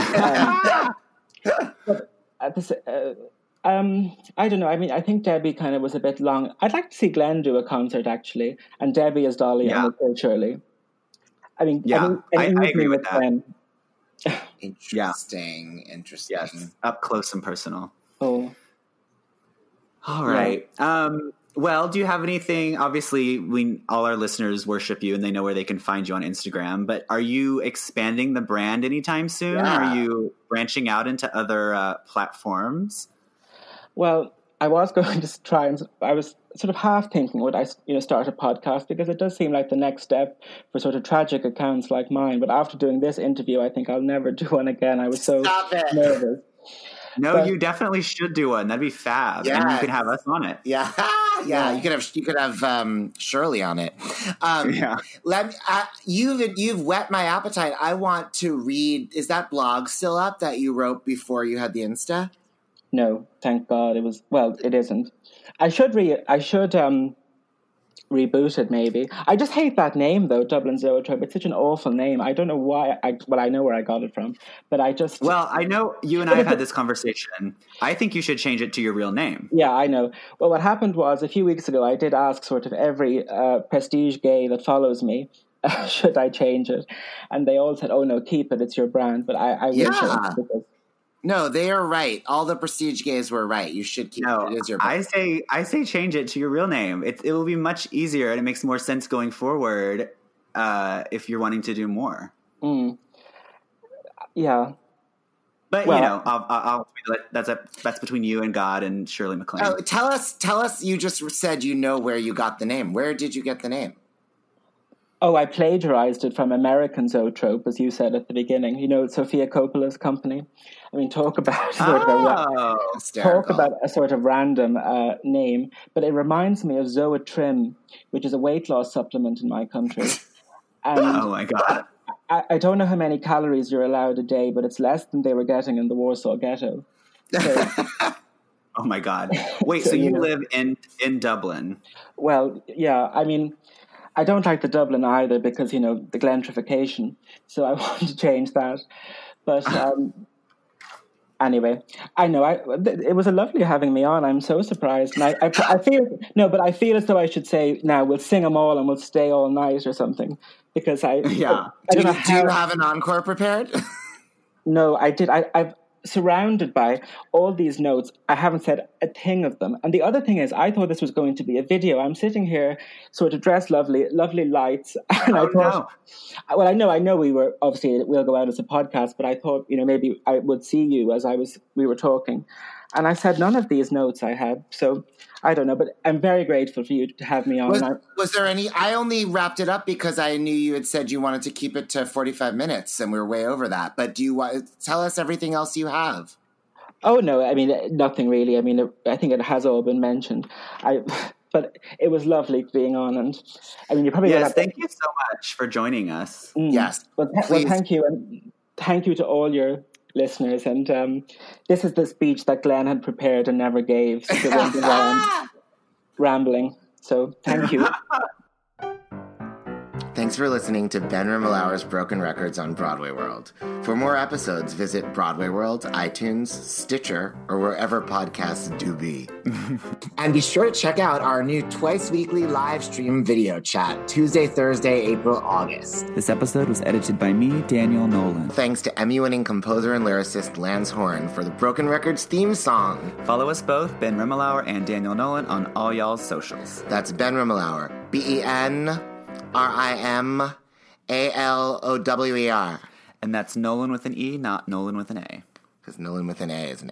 Um, but at the, s- uh, um, I don't know. I mean, I think Debbie kind of was a bit long. I'd like to see Glenn do a concert actually, and Debbie as Dolly Yeah. and Kill Shirley. I mean, Yeah, I- an I evening agree with that. Glenn. interesting. Interesting. Yes, up close and personal. Oh. All right. Um, well, do you have anything? Obviously, we all our listeners worship you and they know where they can find you on Instagram. But are you expanding the brand anytime soon? Yeah. Are you branching out into other uh, platforms? Well, I was going to try and I was sort of half thinking would I, you know, start a podcast because it does seem like the next step for sort of tragic accounts like mine. But after doing this interview, I think I'll never do one again. I was so nervous. No, But- you definitely should do one. That'd be fab, and you Yes. can have us on it. Yeah, yeah. You could have you could have um, Shirley on it. Um, Yeah. Let me, uh, you've you've whet my appetite. I want to read. Is that blog still up that you wrote before you had the Insta? No, thank God it was. Well, it isn't. I should re. I should um reboot it. Maybe. I just hate that name though, Dublin Zoetrope. It's such an awful name. I don't know why. I well, I know where I got it from, but I just. Well, I know you and I have had this conversation. I think you should change it to your real name. Yeah, I know. Well, what happened was a few weeks ago, I did ask sort of every uh, prestige gay that follows me, should I change it? And they all said, oh no, keep it, it's your brand. But I, I Yeah. because No, they are right. All the prestige gays were right. You should keep No, it as your. I say I say change it to your real name. It it will be much easier and it makes more sense going forward uh, if you're wanting to do more. Mm. Yeah. But Well- you know, I'll, I'll, I'll that's a that's between you and God and Shirley MacLaine. Oh, tell us, tell us. You just said you know where you got the name. Where did you get the name? Oh, I plagiarized it from American Zoetrope, as you said at the beginning. You know, Sofia Coppola's company. I mean, talk about sort of a oh, talk about a sort of random uh, name, but it reminds me of Zotrim, which is a weight loss supplement in my country. And oh my God! I, I don't know how many calories you're allowed a day, but it's less than they were getting in the Warsaw Ghetto. So, Oh my God! Wait, So, so you you know. live in in Dublin? well, yeah, I mean, I don't like the Dublin either because you know the gentrification. So I want to change that. But um, anyway, I know I, it was a lovely having me on. I'm so surprised, and I, I, I feel no, but I feel as though I should say now we'll sing them all and we'll stay all night or something because I Yeah. I Do you, do you have an encore prepared? No, I did. I, I've surrounded by all these notes. I haven't said a thing of them. And the other thing is, I thought this was going to be a video. I'm sitting here, sort of dressed lovely, lovely lights, and I Oh, thought, well, I know, I know, we were obviously we'll go out as a podcast, but I thought, you know, maybe I would see you as I was we were talking, and I said none of these notes I had. So I don't know, but I'm very grateful for you to have me on. was, was there any? I only wrapped it up because I knew you had said you wanted to keep it to forty-five minutes, and we are way over that. But do you want to tell us everything else you have? Oh no, I mean nothing really. I mean, I think it has all been mentioned. I, but it was lovely being on, and I mean, you probably Yes, have thank you so much for joining us. Mm. Yes, Well, th- well, thank you, and thank you to all your listeners. And um, this is the speech that Glenn had prepared and never gave. So there won't be rambling- rambling. So thank you. Thanks for listening to Ben Rimalower's Broken Records on Broadway World. For more episodes, visit Broadway World, iTunes, Stitcher, or wherever podcasts do be. and be sure to check out our new twice weekly live stream video chat, Tuesday, Thursday, April, August. This episode was edited by me, Daniel Nolen. Thanks to Emmy winning composer and lyricist Lance Horne for the Broken Records theme song. Follow us both, Ben Rimalower and Daniel Nolen, on all y'all's socials. That's Ben Rimalower. B E N R I M A L O W E R. And that's Nolen with an E, not Nolan with an A. Because Nolan with an A, is an?